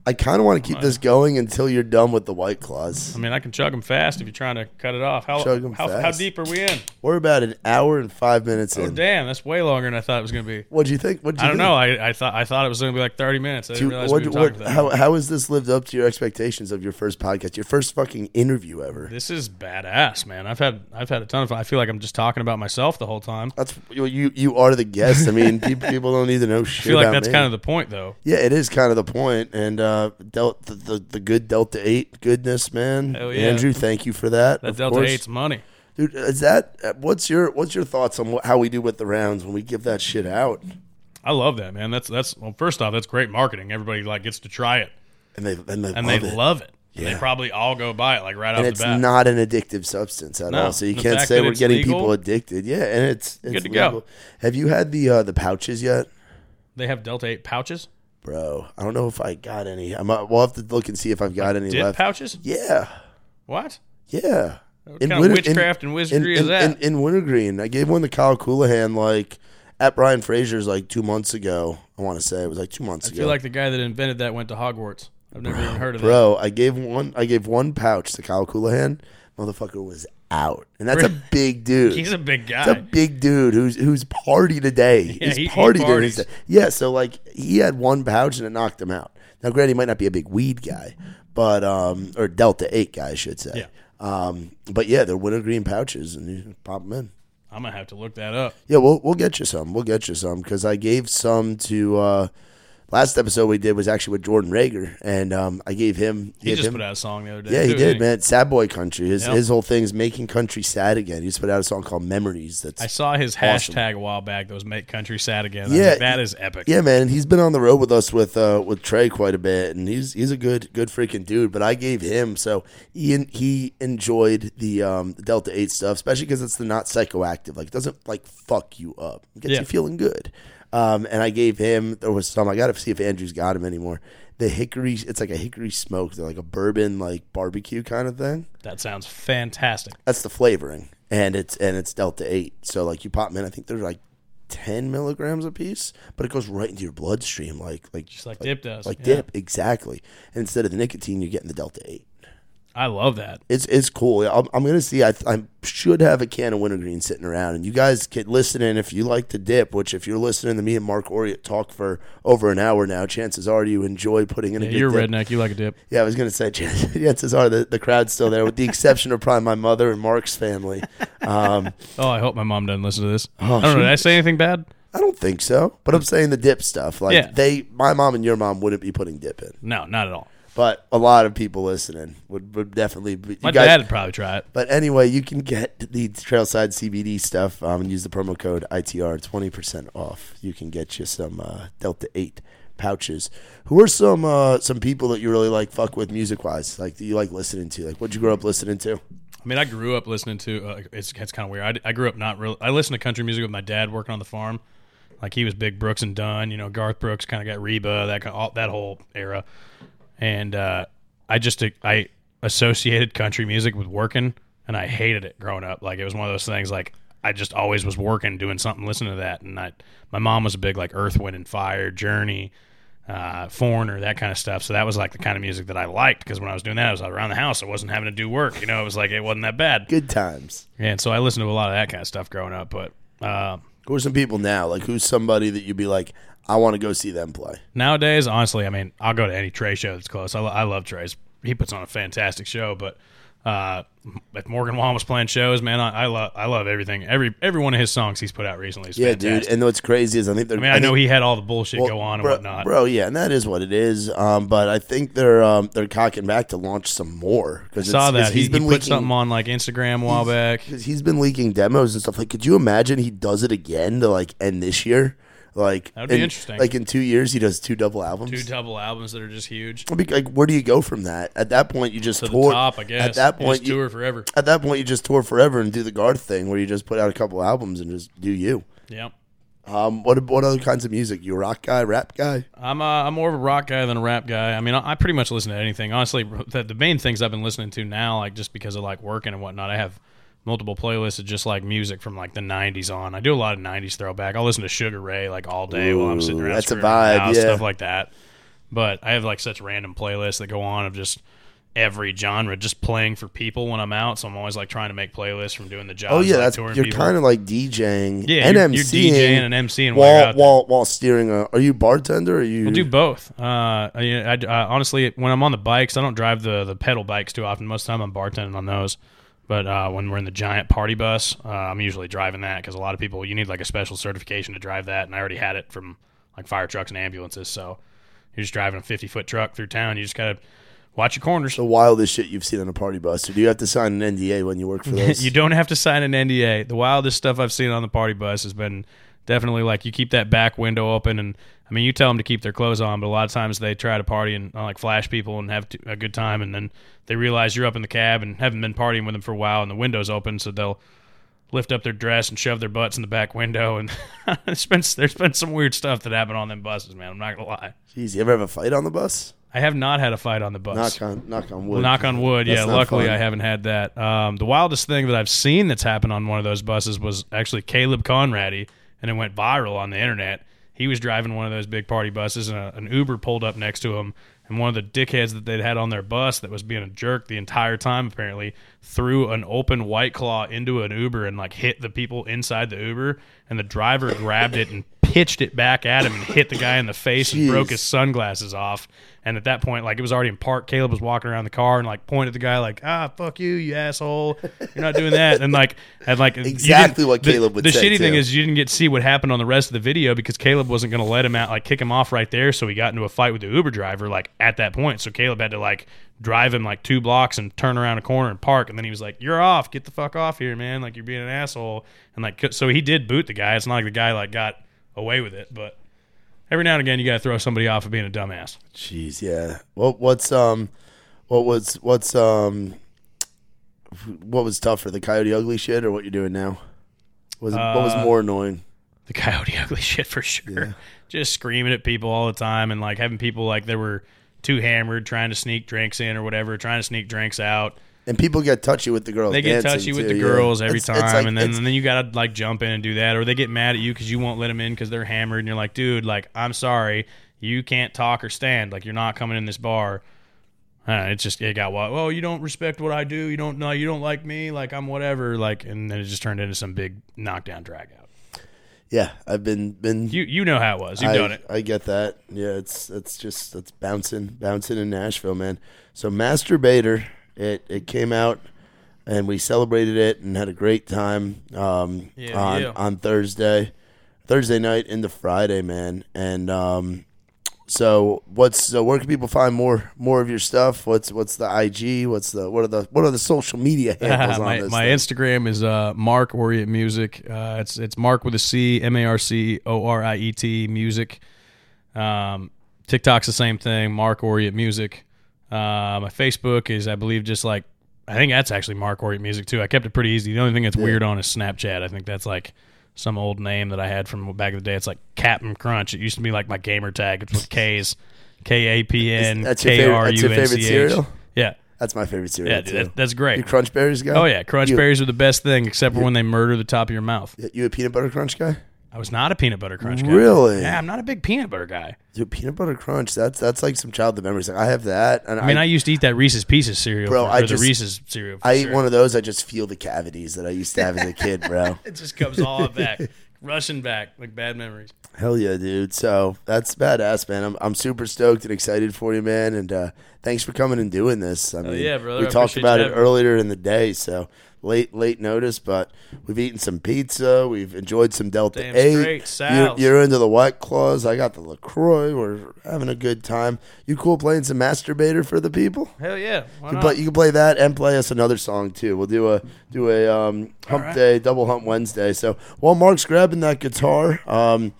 S1: I kind of want to keep this going until you're done with the white claws.
S2: I mean, I can chug them fast if you're trying to cut it off. How
S1: Chug 'em
S2: how, how
S1: fast.
S2: deep are we in?
S1: We're about an hour and five minutes
S2: Oh
S1: in.
S2: damn, that's way longer than I thought it was going to be.
S1: What'd you think? What'd you
S2: I don't
S1: think?
S2: know. I, I thought I thought it was going to be like 30 minutes. I didn't realize
S1: what,
S2: we were
S1: what,
S2: talking that
S1: how, how has this lived up to your expectations of your first podcast, your first fucking interview ever?
S2: This is badass, man. I've had I've had a ton of fun. I feel like I'm just talking about myself the whole time.
S1: That's you. You, you are the guest. I mean, people, people don't need to know
S2: I
S1: shit.
S2: feel like
S1: about
S2: that's
S1: me.
S2: kind of the point, though.
S1: yeah, it is kind of the point. And uh, Del- the, the the good Delta Eight goodness, man.
S2: Hell yeah.
S1: Andrew, thank you for that.
S2: That
S1: of
S2: Delta
S1: course.
S2: Eight's money.
S1: dude. Is that what's your what's your thoughts on what, how we do with the rounds when we give that shit out?
S2: I love that, man. That's that's well. First off, that's great marketing. Everybody like gets to try it,
S1: And they and they
S2: and
S1: love
S2: they
S1: it.
S2: love it.
S1: Yeah.
S2: They probably all go buy it like right
S1: and
S2: off the bat.
S1: It's not an addictive substance at
S2: No.
S1: all. So you
S2: The
S1: can't say we're getting
S2: legal-
S1: people addicted. Yeah, and it's, it's
S2: Good to go.
S1: Have you had the uh, the pouches yet?
S2: they have Delta Eight pouches,
S1: Bro, I don't know if I got any. I'm, uh, we'll have to look and see if I've got any
S2: dip
S1: left.
S2: pouches.
S1: Yeah,
S2: What?
S1: yeah.
S2: What kind of witchcraft and wizardry
S1: in,
S2: is that?
S1: In, in Wintergreen, I gave one to Kyle Coolahan like at Brian Fraser's like two months ago. I want to say it was like two months
S2: I
S1: ago.
S2: feel like the guy that invented that went to Hogwarts. I've never even heard of that.
S1: Bro, I gave one. I gave one pouch to Kyle Coolahan. Motherfucker was out, and that's a big dude.
S2: He's a big guy.
S1: It's a big dude who's who's party today.
S2: Yeah,
S1: He's
S2: he- he
S1: party during
S2: parties.
S1: his day. Yeah, so like he had one pouch and it knocked him out. Now, granted, he might not be a big weed guy, but um, or Delta Eight guy, I should say.
S2: Yeah.
S1: Um, but yeah, they're wintergreen pouches, and you pop them in.
S2: I'm gonna have to look that up.
S1: Yeah, we'll we'll get you some. We'll get you some because I gave some to. Uh, last episode we did was actually with Jordan Rager, and um, I gave him.
S2: He
S1: gave
S2: just
S1: him,
S2: put out a song the other day.
S1: Yeah, he did, man. Sad boy country. His
S2: Yep.
S1: his whole thing is making country sad again. He just put out a song called Memories. That's
S2: I saw his
S1: Awesome.
S2: hashtag a while back. That was "Make Country Sad Again." I
S1: Yeah,
S2: mean, that is epic.
S1: Yeah, man, and he's been on the road with us with uh, with Trey quite a bit, and he's he's a good good freaking dude. But I gave him so he he enjoyed the um, Delta Eight stuff, especially because it's the not psychoactive. Like it doesn't like fuck you up. It gets
S2: Yeah.
S1: you feeling good. Um, and I gave him there was some. I got to see if Andrew's got him anymore. The hickory, it's like a hickory smoke, They're like a bourbon like barbecue kind of thing.
S2: That sounds fantastic.
S1: That's the flavoring, and it's and it's Delta Eight. So like you pop them in, I think they're like ten milligrams a piece, but it goes right into your bloodstream, like like
S2: Just like dip does.
S1: like
S2: Yeah.
S1: dip exactly. And instead of the nicotine, you're getting the Delta Eight.
S2: I love that.
S1: It's it's cool. I'm, I'm gonna see. I, I should have a can of wintergreen sitting around, and you guys can listen in if you like to dip. Which if you're listening to me and Marc Oriet talk for over an hour now, chances are you enjoy putting in a
S2: Yeah,
S1: good
S2: you're
S1: dip.
S2: redneck. You like a dip.
S1: Yeah, I was gonna say chances are the, the crowd's still there, with the exception of probably my mother and Mark's family. Um,
S2: Oh, I hope my mom doesn't listen to this.
S1: Oh,
S2: I don't know. Did I say anything bad?
S1: I don't think so, but I'm saying the dip stuff. Like
S2: Yeah.
S1: they, my mom and your mom wouldn't be putting dip in,
S2: No, not at all.
S1: But a lot of people listening would, would definitely. Be, you
S2: My
S1: guys-
S2: dad would probably try it.
S1: But anyway, you can get the Trailside CBD stuff um, and use the promo code ITR, twenty percent off. You can get you some uh, Delta Eight pouches. Who are some uh, some people that you really like fuck with music wise? Like that you like listening to? Like what'd you grow up listening to?
S2: I mean, I grew up listening to. Uh, it's it's kind of weird. I, I grew up not real. I listened to country music with my dad working on the farm. Like he was big Brooks and Dunn. You know, Garth Brooks kind of got Reba that kind all, that whole era. And uh, I just I associated country music with working, and I hated it growing up. Like it was one of those things. Like I just always was working, doing something, listening to that. And I, my mom was a big like Earth, Wind and Fire, Journey, uh, Foreigner, that kind of stuff. So that was like the kind of music that I liked because when I was doing that, I was around the house. I wasn't having to do work. You know, it was like it wasn't that bad.
S1: Good times.
S2: And so I listened to a lot of that kind of stuff growing up. But uh,
S1: Who are some people now? Like who's somebody that you'd be like, I want to go see them play?
S2: nowadays, honestly, I mean, I'll go to any Trey show that's close. I, lo- I love Trey's. He puts on a fantastic show. But uh, if Morgan Wallen was playing shows, man, I, I love I love everything. Every every one of his songs he's put out recently is
S1: Yeah,
S2: fantastic.
S1: dude. And what's crazy is I think they're.
S2: I mean, I know he had all the bullshit
S1: Well,
S2: go on and
S1: bro,
S2: whatnot.
S1: bro. Yeah, and that is what it is. Um, but I think they're um, they're cocking back to launch some more because
S2: Saw that he,
S1: he's
S2: he
S1: been
S2: put
S1: leaking,
S2: something on like Instagram a while back.
S1: Cause he's been leaking demos and stuff. Like, could you imagine he does it again to like end this year? Like,
S2: That'd be
S1: in-
S2: interesting.
S1: Like in two years, he does two double albums.
S2: Two double albums that are just huge.
S1: Mean, like, where do you go from that? At that point, you just
S2: To
S1: tour.
S2: top, I guess.
S1: At that point, you,
S2: tour forever.
S1: at that point, you just tour forever and do the Garth thing, where you just put out a couple albums and just do you.
S2: Yep.
S1: Um, what what other kinds of music? You a rock guy, rap guy?
S2: I'm uh, I'm more of a rock guy than a rap guy. I mean, I, I pretty much listen to anything. Honestly, the, the main things I've been listening to now, like just because of like working and whatnot, I have multiple playlists of just like music from like the '90s on. I do a lot of '90s throwback. I'll listen to Sugar Ray like all day while I'm sitting
S1: Ooh,
S2: around.
S1: that's a
S2: screwing around the
S1: vibe,
S2: house,
S1: yeah.
S2: stuff like that. But I have like such random playlists that go on of just every genre, just playing for people when I'm out. So I'm always like trying to make playlists from doing the job.
S1: Oh yeah,
S2: like,
S1: that's you're
S2: people.
S1: kind of like DJing
S2: yeah,
S1: and
S2: you're,
S1: MCing
S2: you're DJing and MCing while,
S1: while while steering. A, are you bartender? Or are you
S2: I'll do both. Uh, I, I, I- honestly, when I'm on the bikes, I don't drive the the pedal bikes too often. Most of the time, I'm bartending on those. But uh, when we're in the giant party bus, uh, I'm usually driving that because a lot of people you need like a special certification to drive that, and I already had it from like fire trucks and ambulances. So you're just driving a 50 foot truck through town. You just gotta watch your corners.
S1: the wildest shit you've seen on a party bus? Or do you have to sign an NDA when you work for those?
S2: you don't have to sign an NDA. The wildest stuff I've seen on the party bus has been definitely like you keep that back window open, and I mean you tell them to keep their clothes on, but a lot of times they try to party and uh, like flash people and have a good time, and then they realize you're up in the cab and haven't been partying with them for a while, and the window's open, so they'll lift up their dress and shove their butts in the back window, and there's been there's been some weird stuff that happened on them buses, man. I'm not gonna lie.
S1: Jeez, you ever have a fight on the bus?
S2: I have not had a fight on the bus.
S1: Knock on knock on wood.
S2: Knock on wood.
S1: That's
S2: yeah, luckily
S1: fun.
S2: I haven't had that. Um, the wildest thing that I've seen that's happened on one of those buses was actually Caleb Conrady, and it went viral on the internet. He was driving one of those big party buses, and a, an Uber pulled up next to him. And one of the dickheads that they'd had on their bus that was being a jerk the entire time, apparently, threw an open white claw into an Uber and like hit the people inside the Uber. And the driver grabbed it and pitched it back at him and hit the guy in the face and broke his sunglasses off. And at that point, like it was already in park. Caleb was walking around the car and like pointed at the guy like, "Ah, fuck you, you asshole! You're not doing that." And like, and like
S1: Exactly what
S2: the-
S1: Caleb would
S2: The
S1: say,
S2: shitty thing is you didn't get to see what happened on the rest of the video because Caleb wasn't going to let him out, like kick him off right there. So he got into a fight with the Uber driver like at that point. So Caleb had to like drive him like two blocks and turn around a corner and park. And then he was like, "You're off. Get the fuck off here, man! Like you're being an asshole." And like, so he did boot the guy. It's not like the guy like got away with it, but every now and again you got to throw somebody off of being a dumbass.
S1: Jeez, yeah. What what's um what was what's um what was tougher, the coyote ugly shit or what you're doing now? Was what was
S2: Uh,
S1: more annoying?
S2: the coyote ugly shit for sure. Just screaming at people all the time and like having people like they were too hammered trying to sneak drinks in or whatever, trying to sneak drinks out.
S1: And people get touchy with the girls.
S2: They get touchy with
S1: too,
S2: the
S1: yeah.
S2: girls every
S1: It's-
S2: time,
S1: it's like-
S2: and then and then you gotta like jump in and do that, or they get mad at you because you won't let them in because they're hammered, and you're like, dude, like I'm sorry, you can't talk or stand, like you're not coming in this bar. Uh, it's just it got what? Well, you don't respect what I do. You don't know. You don't like me. Like I'm whatever. Like, and then it just turned into some big knockdown drag out.
S1: yeah, I've been been
S2: You you know how it was. You've
S1: I,
S2: done it.
S1: I get that. Yeah, it's it's just it's bouncing bouncing in Nashville, man. So Masterbaiter, it it came out and we celebrated it and had a great time um,
S2: Yeah,
S1: on
S2: yeah.
S1: on Thursday, Thursday night into Friday, man. And um, so what's so where can people find more more of your stuff? What's what's the IG? What's the what are the what are the social media handles on
S2: my
S1: this?
S2: my? Instagram is uh, Marc Oriet Music. Uh, it's it's Mark with a C, M A R C O R I E T Music. Um, TikTok's the same thing, Marc Oriet Music. Uh, my Facebook is, I believe, just like I think that's actually Marc Oriet Music too. I kept it pretty easy. The only thing that's weird on is Snapchat. I think that's like some old name that I had from back in the day. It's like Captain Crunch. It used to be like my gamer tag. It's with K's, K A P N K R U N
S1: favorite
S2: C H.
S1: cereal?
S2: Yeah,
S1: That's my favorite cereal
S2: yeah, dude, that, that's great.
S1: you Crunch Berries guy?
S2: Oh yeah, crunch
S1: You-
S2: berries are the best thing, except for when they murder the top of your mouth.
S1: You a peanut butter crunch guy?
S2: I was not a peanut butter crunch guy.
S1: Really?
S2: Yeah, I'm not a big peanut butter guy.
S1: Dude, peanut butter crunch. That's that's like some childhood memories. Like I have that, and
S2: I mean, I, used to eat that Reese's Pieces cereal,
S1: Bro,
S2: for,
S1: I just-
S2: the Reese's cereal.
S1: I eat
S2: sure.
S1: one of those. I just feel the cavities that I used to have as a kid, bro.
S2: It just comes all back, rushing back like bad memories.
S1: Hell yeah, dude. So that's badass, man. I'm I'm super stoked and excited for you, man. And uh, thanks for coming and doing this. I mean,
S2: yeah, brother.
S1: We
S2: I
S1: talked about it earlier in the day, so late late notice, but we've eaten some pizza. We've enjoyed some Delta
S2: Damn
S1: Eight.
S2: straight.
S1: You're, you're into the White Claws. I got the Lacroix. We're having a good time. You cool playing some Masterbaiter for the people?
S2: Hell yeah,
S1: You
S2: not?
S1: play, you can play that and play us another song too. We'll do a do a um, hump
S2: right.
S1: day, double hump Wednesday. So while Mark's grabbing that guitar, um,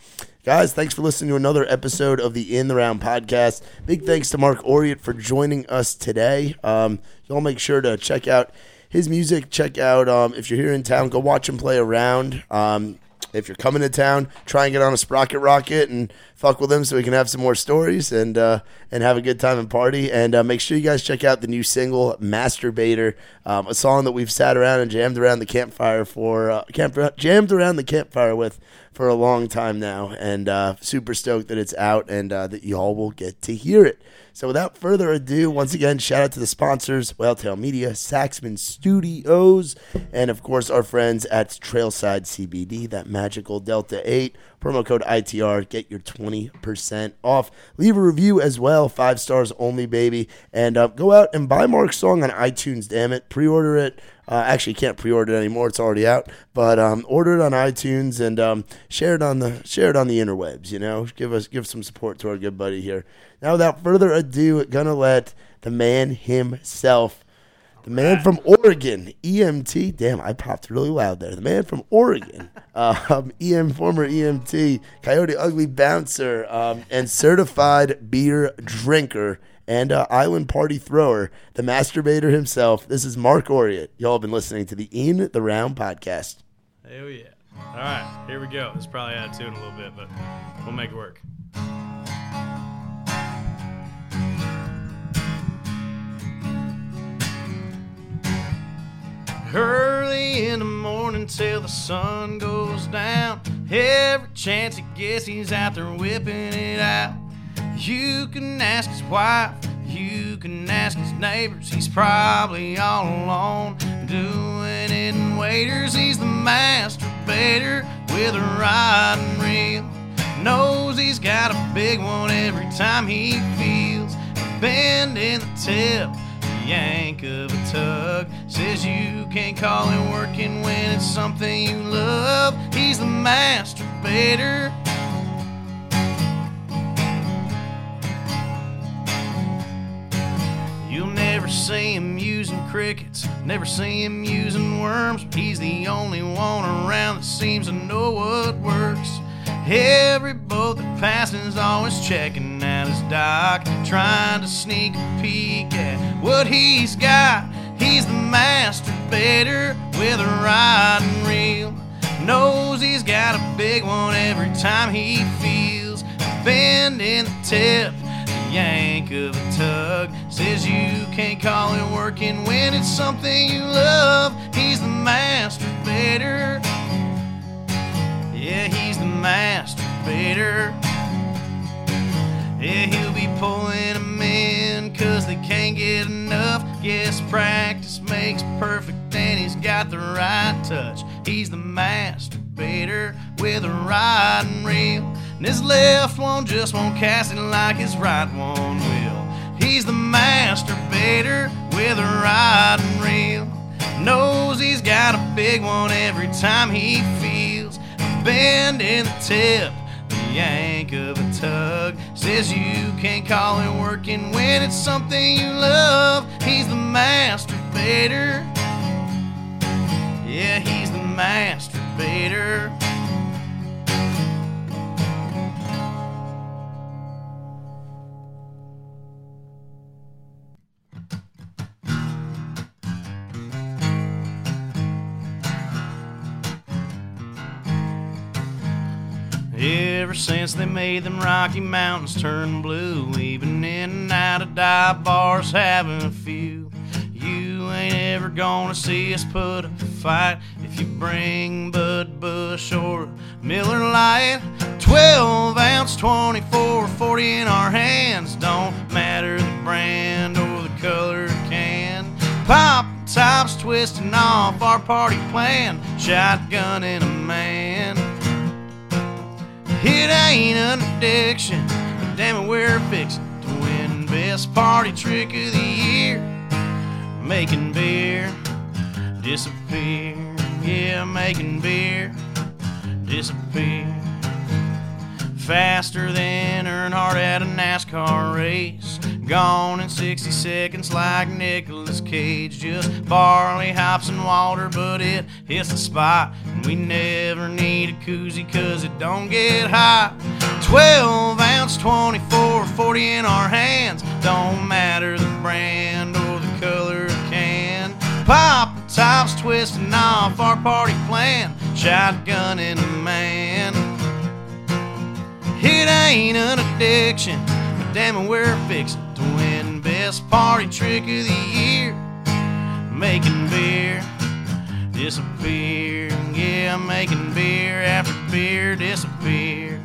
S1: guys, thanks for listening to another episode of the In the Round podcast. Big thanks to Marc Oriet for joining us today. Um, y'all make sure to check out his music. Check out um, if you're here in town, go watch him play around. Um, if you're coming to town, try and get on a sprocket rocket and fuck with him so we can have some more stories and uh, and have a good time and party. And uh, make sure you guys check out the new single "Masterbaiter," um, a song that we've sat around and jammed around the campfire for uh, camp jammed around the campfire with for a long time now, and uh, super stoked that it's out and uh, that you all will get to hear it. So without further ado, once again, shout out to the sponsors, Whale Tale Media, Saxman Studios, and of course our friends at Trailside CBD, that magical Delta 8. Promo code ITR, get your 20% off. Leave a review as well, five stars only, baby. And uh, go out and buy Mark's song on iTunes, damn it. Pre order it. Uh, actually, can't pre-order it anymore; it's already out. But um, order it on iTunes and um, share it on the share it on the interwebs. You know, give us give some support to our good buddy here. Now, without further ado, gonna let the man himself, the man from Oregon, EMT. Damn, I popped really loud there. The man from Oregon, um, EM former EMT, Coyote Ugly bouncer, um, and certified beer drinker and uh, island party thrower, the Masterbaiter himself. This is Marc Oriet. Y'all have been listening to the In the Round podcast.
S2: Hell yeah. All right, here we go. It's probably out of tune a little bit, but we'll make it work. Early in the morning till the sun goes down. Every chance he gets, he's out there whipping it out. You can ask his wife, you can ask his neighbors. He's probably all alone doing it in waiters. He's the Masterbaiter with a riding reel. Knows he's got a big one every time he feels a bend in the tip, the yank of a tug. Says you can't call it working when it's something you love. He's the Masterbaiter. Never see him using crickets, never see him using worms. He's the only one around that seems to know what works. Every boat that passes always checking out his dock, trying to sneak a peek at what he's got. He's the Masterbaiter with a riding reel. Knows he's got a big one every time he feels a bend in the tip yank of a tug. Says you can't call it working when it's something you love. He's the master Masterbaiter. Yeah, he's the master Masterbaiter. Yeah, he'll be pulling them in cause they can't get enough. Yes, practice makes perfect and he's got the right touch. He's the master Masterbaiter with a riding reel. And his left one just won't cast it like his right one will. He's the Masterbaiter with a riding reel. Knows he's got a big one every time he feels a bend in the tip, the yank of a tug. Says you can't call it working when it's something you love. He's the Masterbaiter. Yeah, he's the Masterbaiter. Ever since they made them Rocky Mountains turn blue, we've in and out of dive bars having a few. You ain't ever gonna see us put up a fight if you bring Bud Busch or Miller Lite. 12 ounce, 24, 40 in our hands. Don't matter the brand or the color can. Pop tops twisting off our party plan. Shotgun in a man. It ain't an addiction, but damn it, we're fixing to win best party trick of the year. Making beer disappear, yeah, making beer disappear. Faster than Earnhardt at a NASCAR race. Gone in 60 seconds like Nicolas Cage. Just barley, hops, and water, but it hits the spot. And we never need a koozie cause it don't get hot. 12 ounce, 24, 40 in our hands. Don't matter the brand or the color of can. Pop the tops, twisting off our party plan. Shotgun in a man. It ain't an addiction, but damn it, we're fixing best party trick of the year. Making beer disappear. Yeah, making beer after beer disappear.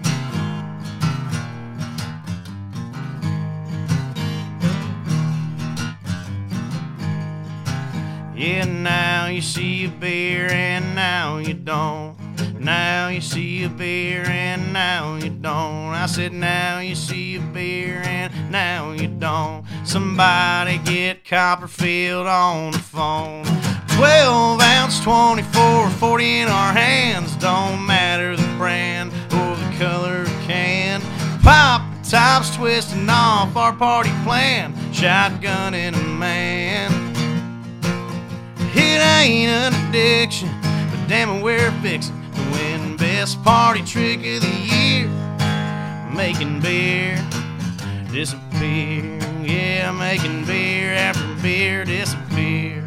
S2: Yeah, now you see a beer and now you don't. Now you see a beer and now you don't. I said, now you see a beer and now you don't. Somebody get Copperfield on the phone. 12 ounce, 24, 40 in our hands. Don't matter the brand or the color can. Pop tops, twisting off our party plan. Shotgun in a man. It ain't an addiction, but damn it, we're fixing to win best party trick of the year. Making beer disappear. Yeah, making beer after beer disappear.